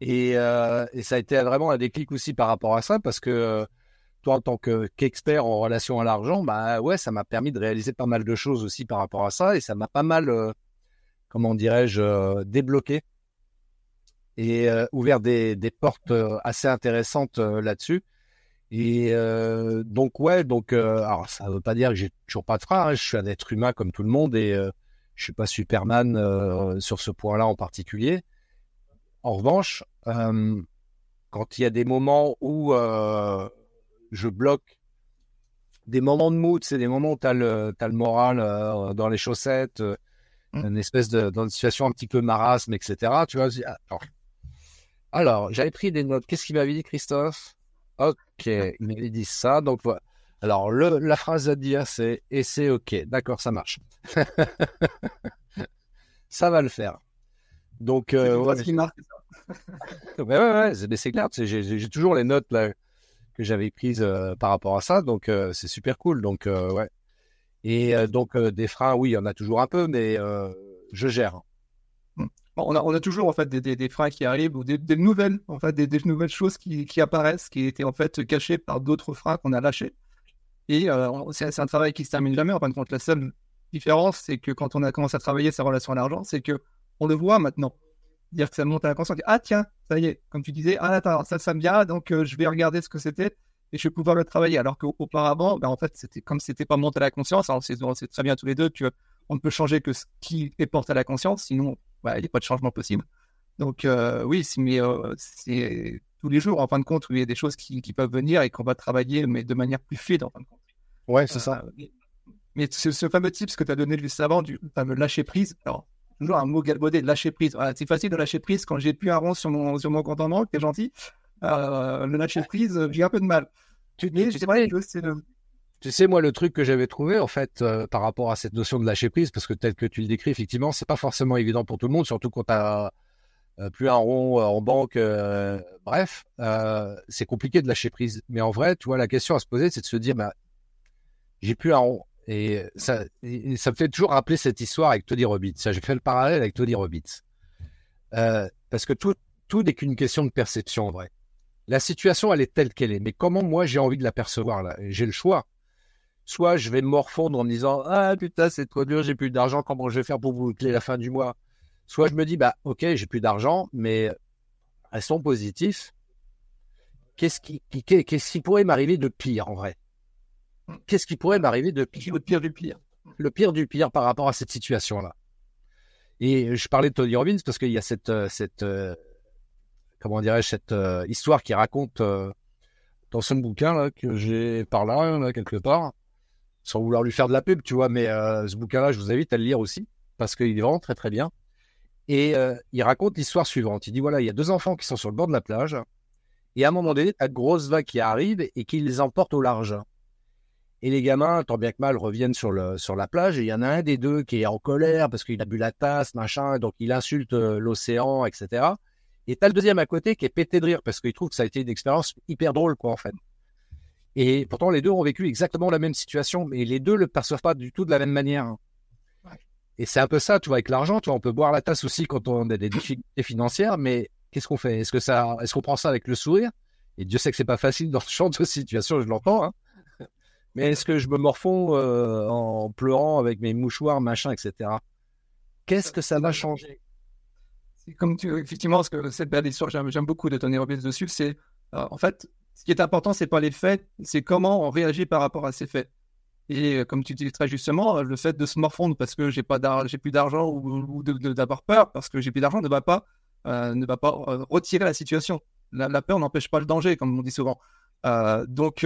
Et, euh, et ça a été vraiment un déclic aussi par rapport à ça, parce que euh, toi, en tant que, qu'expert en relation à l'argent, bah ouais, ça m'a permis de réaliser pas mal de choses aussi par rapport à ça, et ça m'a pas mal, comment dirais-je, débloqué et euh, ouvert des, des portes euh, assez intéressantes euh, là-dessus. Et euh, donc ouais, donc alors ça veut pas dire que j'ai toujours pas de frein, hein, je suis un être humain comme tout le monde et je suis pas Superman sur ce point-là en particulier. En revanche, quand il y a des moments où je bloque, des moments de mood, c'est des moments où tu as le, t'as le moral dans les chaussettes, euh, Mm. une espèce de dans une situation un petit peu marasme, etc. Tu vois, ah, alors, alors j'avais pris des notes. Qu'est-ce qu'il m'avait dit, Christophe? Ok, il m'avait dit ça. Donc voilà. Alors, le, la phrase à dire, c'est et c'est OK. D'accord, ça marche. ça va le faire. Donc, euh, ouais, qui marque. ouais, ouais, ouais, c'est clair. J'ai toujours les notes là, que j'avais prises euh, par rapport à ça. Donc, euh, c'est super cool. Donc, euh, ouais. Et donc, des freins, oui, il y en a toujours un peu, mais je gère. On, a, on a toujours en fait des, des, freins qui arrivent ou des, nouvelles, en fait, des, nouvelles choses qui, qui, apparaissent, qui étaient en fait cachées par d'autres freins qu'on a lâchés. Et c'est un travail qui se termine jamais. En fin de la seule différence, c'est que quand on a commencé à travailler sa relation à l'argent, c'est que on le voit maintenant. Dire que ça monte à la conscience. Ah tiens, ça y est, comme tu disais, ah ça, ça me vient, donc euh, je vais regarder ce que c'était et je vais pouvoir le travailler. Alors qu'auparavant, ben, en fait, c'était comme c'était pas monté à la conscience. Alors c'est très bien tous les deux que on ne peut changer que ce qui est porté à la conscience, sinon il n'y a pas de changement possible. Donc euh, oui, mais euh, c'est tous les jours en fin de compte où il y a des choses qui, qui peuvent venir et qu'on va travailler, mais de manière plus fluide en fin de compte. Ouais, c'est ça. Mais ce, ce, fameux type que tu as donné juste avant, du fameux lâcher prise, alors toujours un mot galvaudé, lâcher prise. c'est facile de lâcher prise quand j'ai plus un rond sur mon, sur mon compte en banque, t'es gentil. Euh, le lâcher prise, j'ai un peu de mal. Tu, tu, sais, tu sais, moi, le truc que j'avais trouvé, en fait, euh, par rapport à cette notion de lâcher prise, parce que tel que tu le décris, effectivement, c'est pas forcément évident pour tout le monde, surtout quand tu as euh, plus un rond en banque. bref, c'est compliqué de lâcher prise. Mais en vrai, tu vois, la question à se poser, c'est de se dire, bah, j'ai plus un rond. Et ça, ça me fait toujours rappeler cette histoire avec Tony Robbins. Ça, j'ai fait le parallèle avec Tony Robbins. Euh, parce que tout, tout n'est qu'une question de perception, en vrai. La situation, elle est telle qu'elle est. Mais comment moi, j'ai envie de la percevoir, là? J'ai le choix. Soit je vais me morfondre en me disant Ah putain, c'est trop dur, j'ai plus d'argent, comment je vais faire pour clé la fin du mois? Soit je me dis Bah ok, j'ai plus d'argent, mais restons positifs. Qu'est-ce qui, qu'est-ce qui pourrait m'arriver de pire, en vrai? Qu'est-ce qui pourrait m'arriver de pire? Le pire du pire. Le pire du pire par rapport à cette situation-là. Et je parlais de Tony Robbins parce qu'il y a cette, euh, cette euh, comment dirais-je, cette euh, histoire qui raconte dans son bouquin là, que j'ai par là, quelque part, sans vouloir lui faire de la pub, tu vois, mais ce bouquin-là, je vous invite à le lire aussi parce qu'il est vraiment très très bien. Et il raconte l'histoire suivante. Il dit voilà, il y a deux enfants qui sont sur le bord de la plage, et à un moment donné, a de grosses vagues qui arrivent et qui les emportent au large. Et les gamins, tant bien que mal, reviennent sur, le, sur la plage. Et il y en a un des deux qui est en colère parce qu'il a bu la tasse, machin, donc il insulte euh, l'océan, etc. Et t'as le deuxième à côté qui est pété de rire parce qu'il trouve que ça a été une expérience hyper drôle, quoi, en fait. Et pourtant, les deux ont vécu exactement la même situation, mais les deux le perçoivent pas du tout de la même manière. Et c'est un peu ça, tu vois, avec l'argent, tu vois, on peut boire la tasse aussi quand on a des difficultés financières, mais qu'est-ce qu'on fait? Est-ce que ça, est-ce qu'on prend ça avec le sourire? Et Dieu sait que c'est pas facile dans ce genre de situation, je l'entends, hein. Mais est-ce que je me morfonds euh, en pleurant avec mes mouchoirs, machin, etc. Qu'est-ce que ça va changer? C'est comme tu, effectivement, ce que cette belle histoire, j'aime beaucoup de Tony Robbins dessus, c'est euh, en fait, ce qui est important, c'est pas les faits, c'est comment on réagit par rapport à ces faits. Et euh, comme tu dis très justement, le fait de se morfondre parce que j'ai pas j'ai plus d'argent ou, d'avoir peur parce que j'ai plus d'argent ne va pas ne va pas retirer la situation. La, peur n'empêche pas le danger, comme on dit souvent. donc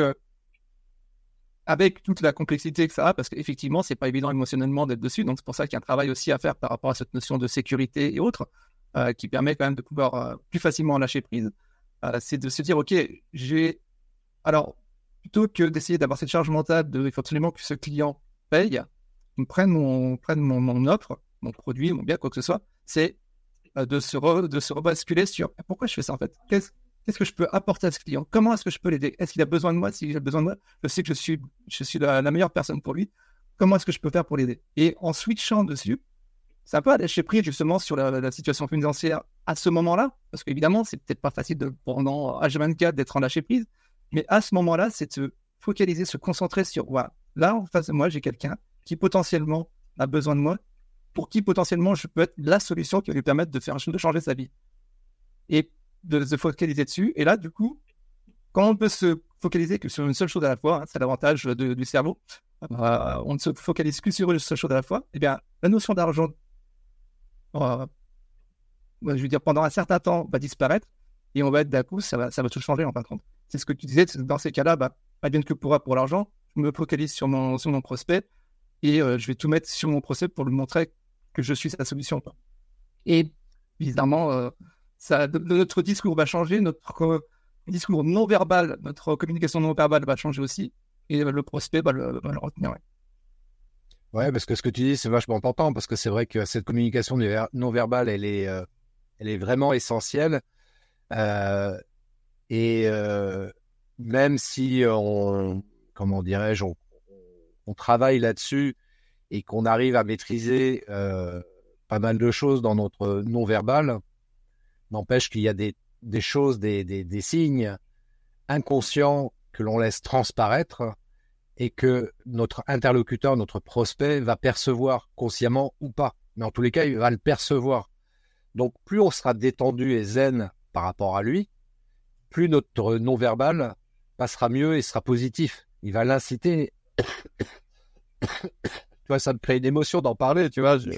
avec toute la complexité que ça a, parce qu'effectivement, c'est pas évident émotionnellement d'être dessus. Donc, c'est pour ça qu'il y a un travail aussi à faire par rapport à cette notion de sécurité et autres, euh, qui permet quand même de pouvoir euh, plus facilement lâcher prise. Euh, c'est de se dire, OK, j'ai. Alors, plutôt que d'essayer d'avoir cette charge mentale de il faut absolument que ce client paye, prenne mon, prenne mon, offre, mon produit, mon bien, quoi que ce soit, c'est de se, de se rebasculer sur pourquoi je fais ça en fait? Qu'est-ce Qu'est-ce que je peux apporter à ce client? Comment est-ce que je peux l'aider? Est-ce qu'il a besoin de moi? Si j'ai besoin de moi, je sais que je suis, je suis la, meilleure personne pour lui. Comment est-ce que je peux faire pour l'aider? Et en switchant dessus, c'est un peu à lâcher prise justement sur la, situation financière à ce moment-là, parce qu'évidemment, c'est peut-être pas facile de, pendant H24 d'être en lâcher prise, mais à ce moment-là, c'est de se focaliser, se concentrer sur voilà, là en face de moi, j'ai quelqu'un qui potentiellement a besoin de moi, pour qui potentiellement je peux être la solution qui va lui permettre de faire de changer sa vie. Et de se focaliser dessus. Et là, du coup, quand on peut se focaliser que sur une seule chose à la fois, hein, c'est l'avantage du cerveau, euh, on ne se focalise que sur une seule chose à la fois, eh bien, la notion d'argent, euh, je veux dire, pendant un certain temps, va disparaître et on va être d'un coup, ça va, ça va tout changer en fin de compte. C'est ce que tu disais, dans ces cas-là, bah, pas bien que pourra pour l'argent, je me focalise sur mon, sur mon prospect et euh, je vais tout mettre sur mon prospect pour lui montrer que je suis sa solution. Et évidemment, notre discours va changer, notre discours non verbal, notre communication non verbale va changer aussi. et le prospect va le, retenir. Parce que ce que tu dis, c'est vachement important, parce que c'est vrai que cette communication non verbale, elle est, elle est vraiment essentielle. et même si on, comment dirais-je, on, travaille là-dessus et qu'on arrive à maîtriser pas mal de choses dans notre non-verbal, n'empêche qu'il y a des, choses, des, des, signes inconscients que l'on laisse transparaître et que notre interlocuteur, notre prospect va percevoir consciemment ou pas. Mais en tous les cas, il va le percevoir. Donc plus on sera détendu et zen par rapport à lui, plus notre non-verbal passera mieux et sera positif. Il va l'inciter. tu vois, ça me crée une émotion d'en parler, tu vois.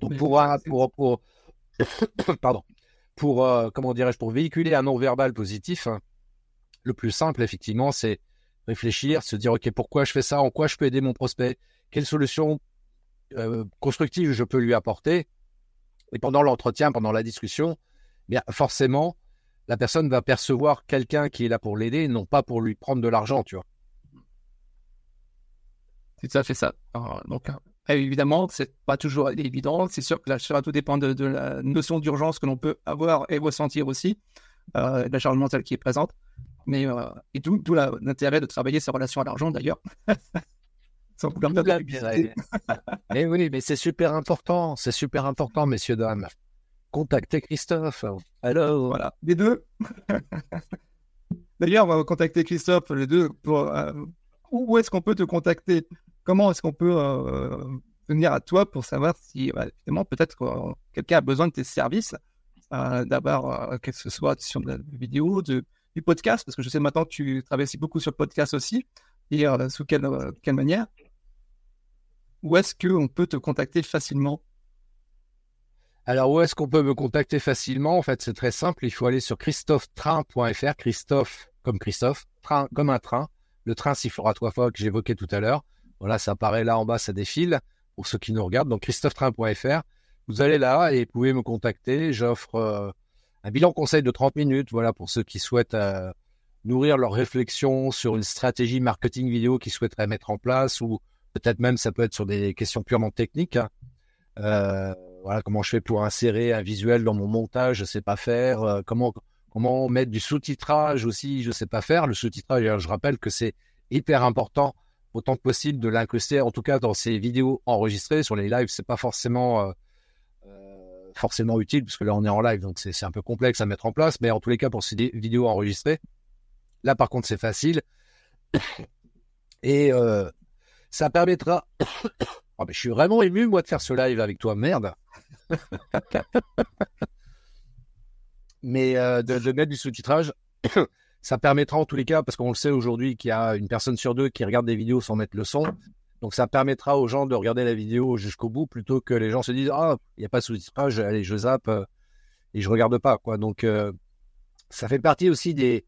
Donc pour, pour, pour, pardon, pour euh, comment dirais-je, pour véhiculer un non-verbal positif, le plus simple effectivement, c'est réfléchir, se dire ok pourquoi je fais ça, en quoi je peux aider mon prospect, quelle solution euh, constructive je peux lui apporter. Et pendant l'entretien, pendant la discussion, bien forcément, la personne va percevoir quelqu'un qui est là pour l'aider, non pas pour lui prendre de l'argent, tu vois. C'est ça, fait ça. Évidemment, c'est pas toujours évident. C'est sûr que là, tout dépend de, la notion d'urgence que l'on peut avoir et ressentir aussi, euh, la charge mentale qui est présente. Mais euh, et d'où l'intérêt de travailler ses relations à l'argent d'ailleurs. Sans vouloir Mais oui, mais c'est super important, c'est super important, messieurs dames. Contactez Christophe. Alors, voilà, les deux. D'ailleurs, on va contacter Christophe, les deux. Pour, euh, où est-ce qu'on peut te contacter? Comment est-ce qu'on peut euh, venir à toi pour savoir si, bah, évidemment, peut-être que quelqu'un a besoin de tes services euh, D'abord, que ce soit sur la vidéo, du podcast, parce que je sais maintenant que tu travailles beaucoup sur le podcast aussi. Et sous quelle, quelle manière? Où est-ce qu'on peut te contacter facilement? Alors, où est-ce qu'on peut me contacter facilement? En fait, c'est très simple. Il faut aller sur christophetrain.fr. Christophe, comme Christophe, train, comme un train. Le train sifflera trois fois que j'évoquais tout à l'heure. Voilà, ça apparaît là en bas, ça défile pour ceux qui nous regardent. Donc, christophetrain.fr. Vous allez là et vous pouvez me contacter. J'offre euh, un bilan conseil de 30 minutes. Voilà, pour ceux qui souhaitent euh, nourrir leur réflexion sur une stratégie marketing vidéo qu'ils souhaiteraient mettre en place ou peut-être même ça peut être sur des questions purement techniques. Hein. Euh, voilà, comment je fais pour insérer un visuel dans mon montage, je sais pas faire. Comment comment mettre du sous-titrage aussi, je sais pas faire. Le sous-titrage, je rappelle que c'est hyper important autant que possible de l'incruster, en tout cas dans ces vidéos enregistrées sur les lives, c'est pas forcément euh, euh, forcément utile parce que là on est en live, donc c'est un peu complexe à mettre en place. Mais en tous les cas pour ces vidéos enregistrées, là par contre c'est facile et ça permettra. oh, mais je suis vraiment ému moi de faire ce live avec toi, merde. Mais euh, de, mettre du sous-titrage, ça permettra en tous les cas, parce qu'on le sait aujourd'hui qu'il y a une personne sur deux qui regarde des vidéos sans mettre le son. Donc ça permettra aux gens de regarder la vidéo jusqu'au bout plutôt que les gens se disent Ah, il n'y a pas de sous-titrage, allez, je zappe euh, et je regarde pas. quoi. Donc euh, ça fait partie aussi des.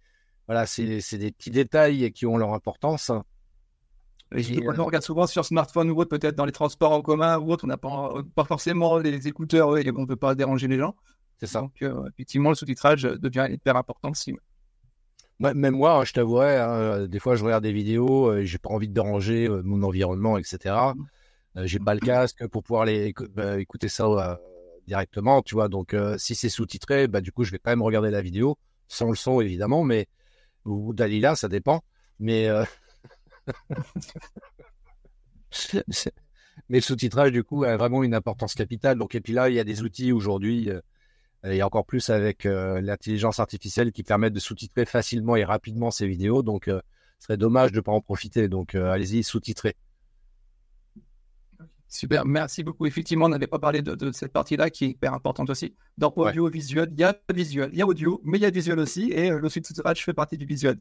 Voilà, c'est des petits détails qui ont leur importance. On regarde souvent sur smartphone ou autre, peut-être dans les transports en commun ou autre, on n'a pas, pas, forcément les écouteurs et on ne peut pas déranger les gens. C'est ça. Donc, euh, effectivement, le sous-titrage devient hyper important aussi. Même moi, hein, je t'avouerais, hein, des fois, je regarde des vidéos, et j'ai pas envie de déranger euh, mon environnement, etc. Euh, j'ai pas le casque pour pouvoir les, bah, écouter ça directement, tu vois. Donc, si c'est sous-titré, bah, du coup, je vais quand même regarder la vidéo, sans le son, évidemment, mais ou Dalila, ça dépend. Mais Mais le sous-titrage, du coup, a vraiment une importance capitale. Donc, et puis là, il y a des outils aujourd'hui, euh, et encore plus avec euh, l'intelligence artificielle qui permettent de sous-titrer facilement et rapidement ces vidéos. Donc, euh, ce serait dommage de ne pas en profiter. Donc, allez-y, sous-titrer. Super, merci beaucoup. Effectivement, on n'avait pas parlé de, cette partie-là qui est hyper importante aussi. Dans audio-visuel, il y a visuel, il y a audio, mais il y a visuel aussi, et le sous-titrage fait partie du visuel.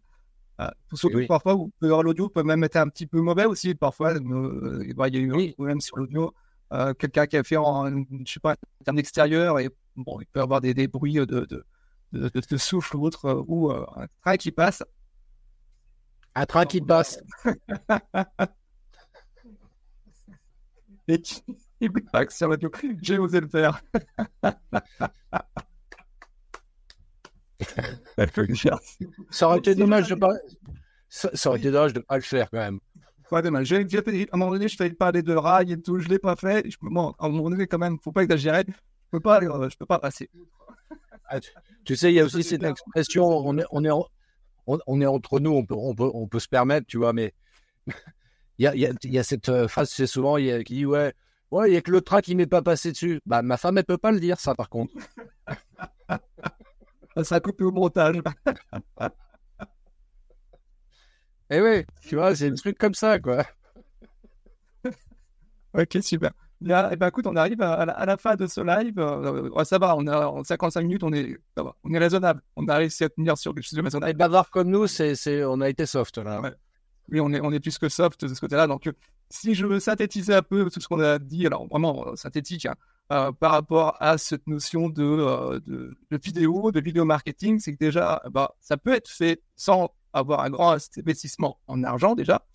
Euh, parfois, l'audio peut même être un petit peu mauvais aussi. Parfois, euh, il y a eu un problème sur l'audio. Euh, quelqu'un qui a fait en, je sais pas, en termes extérieur et bon, il peut avoir des, des bruits de, de, de, de, souffle ou autre, ou un train qui passe. Un train qui passe. et qui, sur l'audio. J'ai osé le faire. ça aurait été dommage de pas. Ça, aurait été dommage de pas le faire quand même. Pas dommage. J'ai, à un moment donné, je faisais parler de rail et tout, je l'ai pas fait. Je, bon, à un moment donné, quand même, faut pas exagérer. Je peux pas, euh, je peux pas passer. Ah, tu, sais, il y a aussi cette expression, on est, on est, on, est entre nous, on peut, on peut, on peut se permettre, tu vois, mais il y a, y, y a, cette euh, phrase, c'est souvent, y a, qui dit, ouais, ouais, il y a que le train qui m'est pas passé dessus. Bah, ma femme, elle peut pas le dire, ça, par contre. ça sera coupé au montage. Eh oui, tu vois, c'est un truc comme ça, quoi. ok, super. Bien, eh ben, écoute, on arrive à, la, fin de ce live. Euh, ça va, on a en 55 minutes, on est, on est raisonnable. On a réussi à tenir sur chose de raisonnable. Et bavard comme nous, c'est, on a été soft là. Oui, on est, on est plus que soft de ce côté-là. Donc, si je veux synthétiser un peu tout ce qu'on a dit, alors vraiment euh, synthétique, hein, euh, par rapport à cette notion de, de, de, vidéo, de vidéo marketing, c'est que déjà, bah, ça peut être fait sans avoir un grand investissement en argent déjà,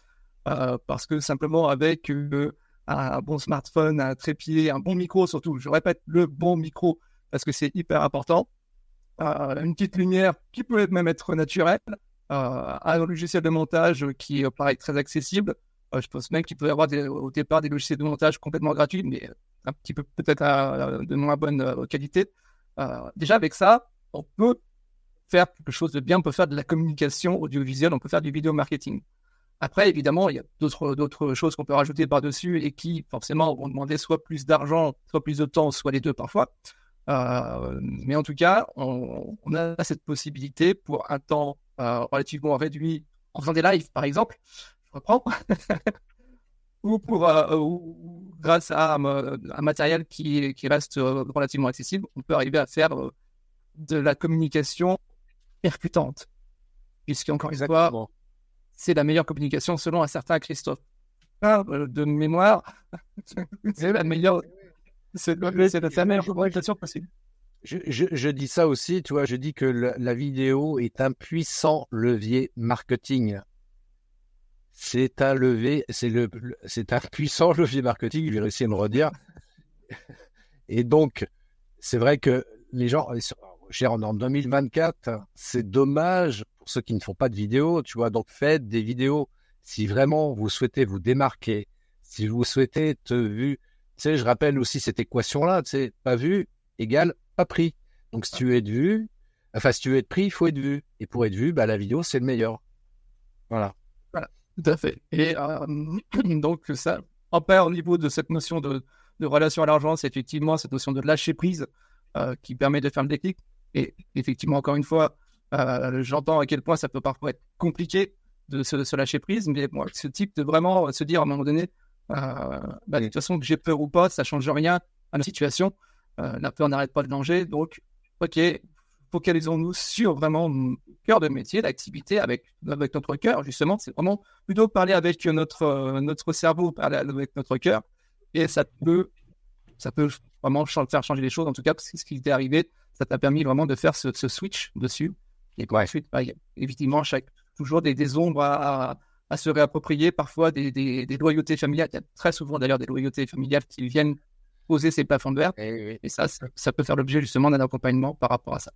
euh, parce que simplement avec euh, un bon smartphone, un trépied, un bon micro surtout, je répète, le bon micro, parce que c'est hyper important, euh, une petite lumière qui peut même être naturelle, un logiciel de montage qui paraît très accessible. je pense même qu'il peut y avoir au départ des logiciels de montage complètement gratuits, mais un petit peu peut-être de moins bonne qualité. déjà avec ça, on peut faire quelque chose de bien, on peut faire de la communication audiovisuelle, on peut faire du vidéo marketing. Après, évidemment, il y a d'autres, d'autres choses qu'on peut rajouter par-dessus et qui, forcément, vont demander soit plus d'argent, soit plus de temps, soit les deux parfois. Euh, mais en tout cas, on, a cette possibilité pour un temps euh, relativement réduit en faisant des lives, par exemple. Je reprends. ou pour, euh, grâce à un, matériel qui, qui, reste relativement accessible, on peut arriver à faire de la communication percutante. Puisqu'encore une fois, c'est la meilleure communication selon un certain Christophe. Ah, euh, de mémoire, c'est la meilleure. C'est la meilleure communication possible. Je, je, dis ça aussi, tu vois, je dis que la vidéo est un puissant levier marketing. C'est un levier, c'est le, c'est un puissant levier marketing, je vais réussir à me redire. Et donc, c'est vrai que les gens, en 2024, c'est dommage pour ceux qui ne font pas de vidéos, tu vois. Donc faites des vidéos. Si vraiment vous souhaitez vous démarquer, si vous souhaitez être vu, tu sais, je rappelle aussi cette équation-là, tu pas vu égale pas pris. Donc si tu veux être vu, enfin si tu veux être pris, il faut être vu. Et pour être vu, bah, la vidéo, c'est le meilleur. Voilà. Voilà, tout à fait. Et euh, donc ça, en part au niveau de cette notion de, relation à l'argent, c'est effectivement cette notion de lâcher prise euh, qui permet de faire le déclic. Et effectivement, encore une fois, euh, j'entends à quel point ça peut parfois être compliqué de se, lâcher prise, mais moi, ce type de vraiment se dire à un moment donné, euh, bah, de toute façon, que j'ai peur ou pas, ça change rien à la situation. Euh, la peur n'arrête pas de danger. Donc, OK, focalisons-nous sur vraiment le cœur de métier, l'activité avec, avec notre cœur, justement. C'est vraiment plutôt parler avec notre, notre cerveau, parler avec notre cœur. Et ça peut, ça peut vraiment faire changer les choses. En tout cas, c'est ce qui était arrivé ça t'a permis vraiment de faire ce, switch dessus. Et puis ensuite, bah, effectivement, chaque, toujours des, des ombres à, à, se réapproprier, parfois des, des, des, loyautés familiales. Il y a très souvent d'ailleurs des loyautés familiales qui viennent poser ces plafonds de verre. Et, ça, ça, peut faire l'objet justement d'un accompagnement par rapport à ça.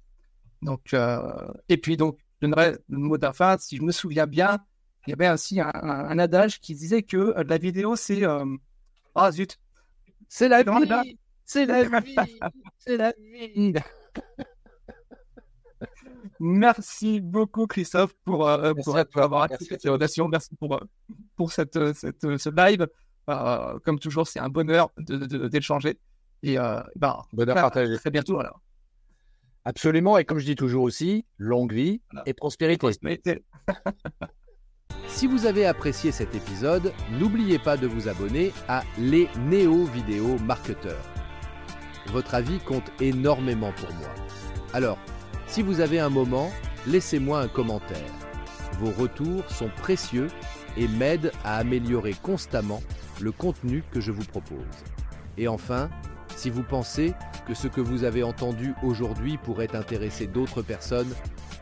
Donc, euh, et puis, donc, je donnerais le mot d'affaire. Si je me souviens bien, il y avait aussi un, un, adage qui disait que euh, la vidéo, c'est. Euh, ah zut! C'est la vie! C'est la vie! C'est la vie! Merci beaucoup, Christophe, pour, euh, pour, avoir accepté cette invitation. Merci pour, euh, pour cette, euh, cette, ce live. comme toujours, c'est un bonheur d'échanger. De, et ben, bonheur partagé. Très bientôt, alors. Absolument. Et comme je dis toujours aussi, longue vie et prospérité. si vous avez apprécié cet épisode, n'oubliez pas de vous abonner à Les Néo Vidéo Marketeurs. Votre avis compte énormément pour moi. Alors, si vous avez un moment, laissez-moi un commentaire. Vos retours sont précieux et m'aident à améliorer constamment le contenu que je vous propose. Et enfin, si vous pensez que ce que vous avez entendu aujourd'hui pourrait intéresser d'autres personnes,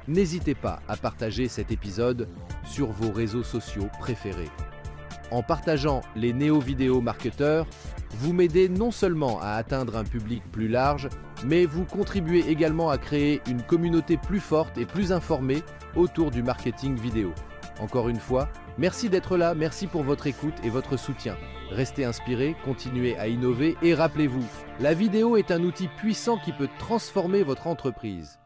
n'hésitez pas à partager cet épisode sur vos réseaux sociaux préférés. En partageant les néo-vidéo marketeurs, vous m'aidez non seulement à atteindre un public plus large, mais vous contribuez également à créer une communauté plus forte et plus informée autour du marketing vidéo. Encore une fois, merci d'être là, merci pour votre écoute et votre soutien. Restez inspirés, continuez à innover et rappelez-vous, la vidéo est un outil puissant qui peut transformer votre entreprise.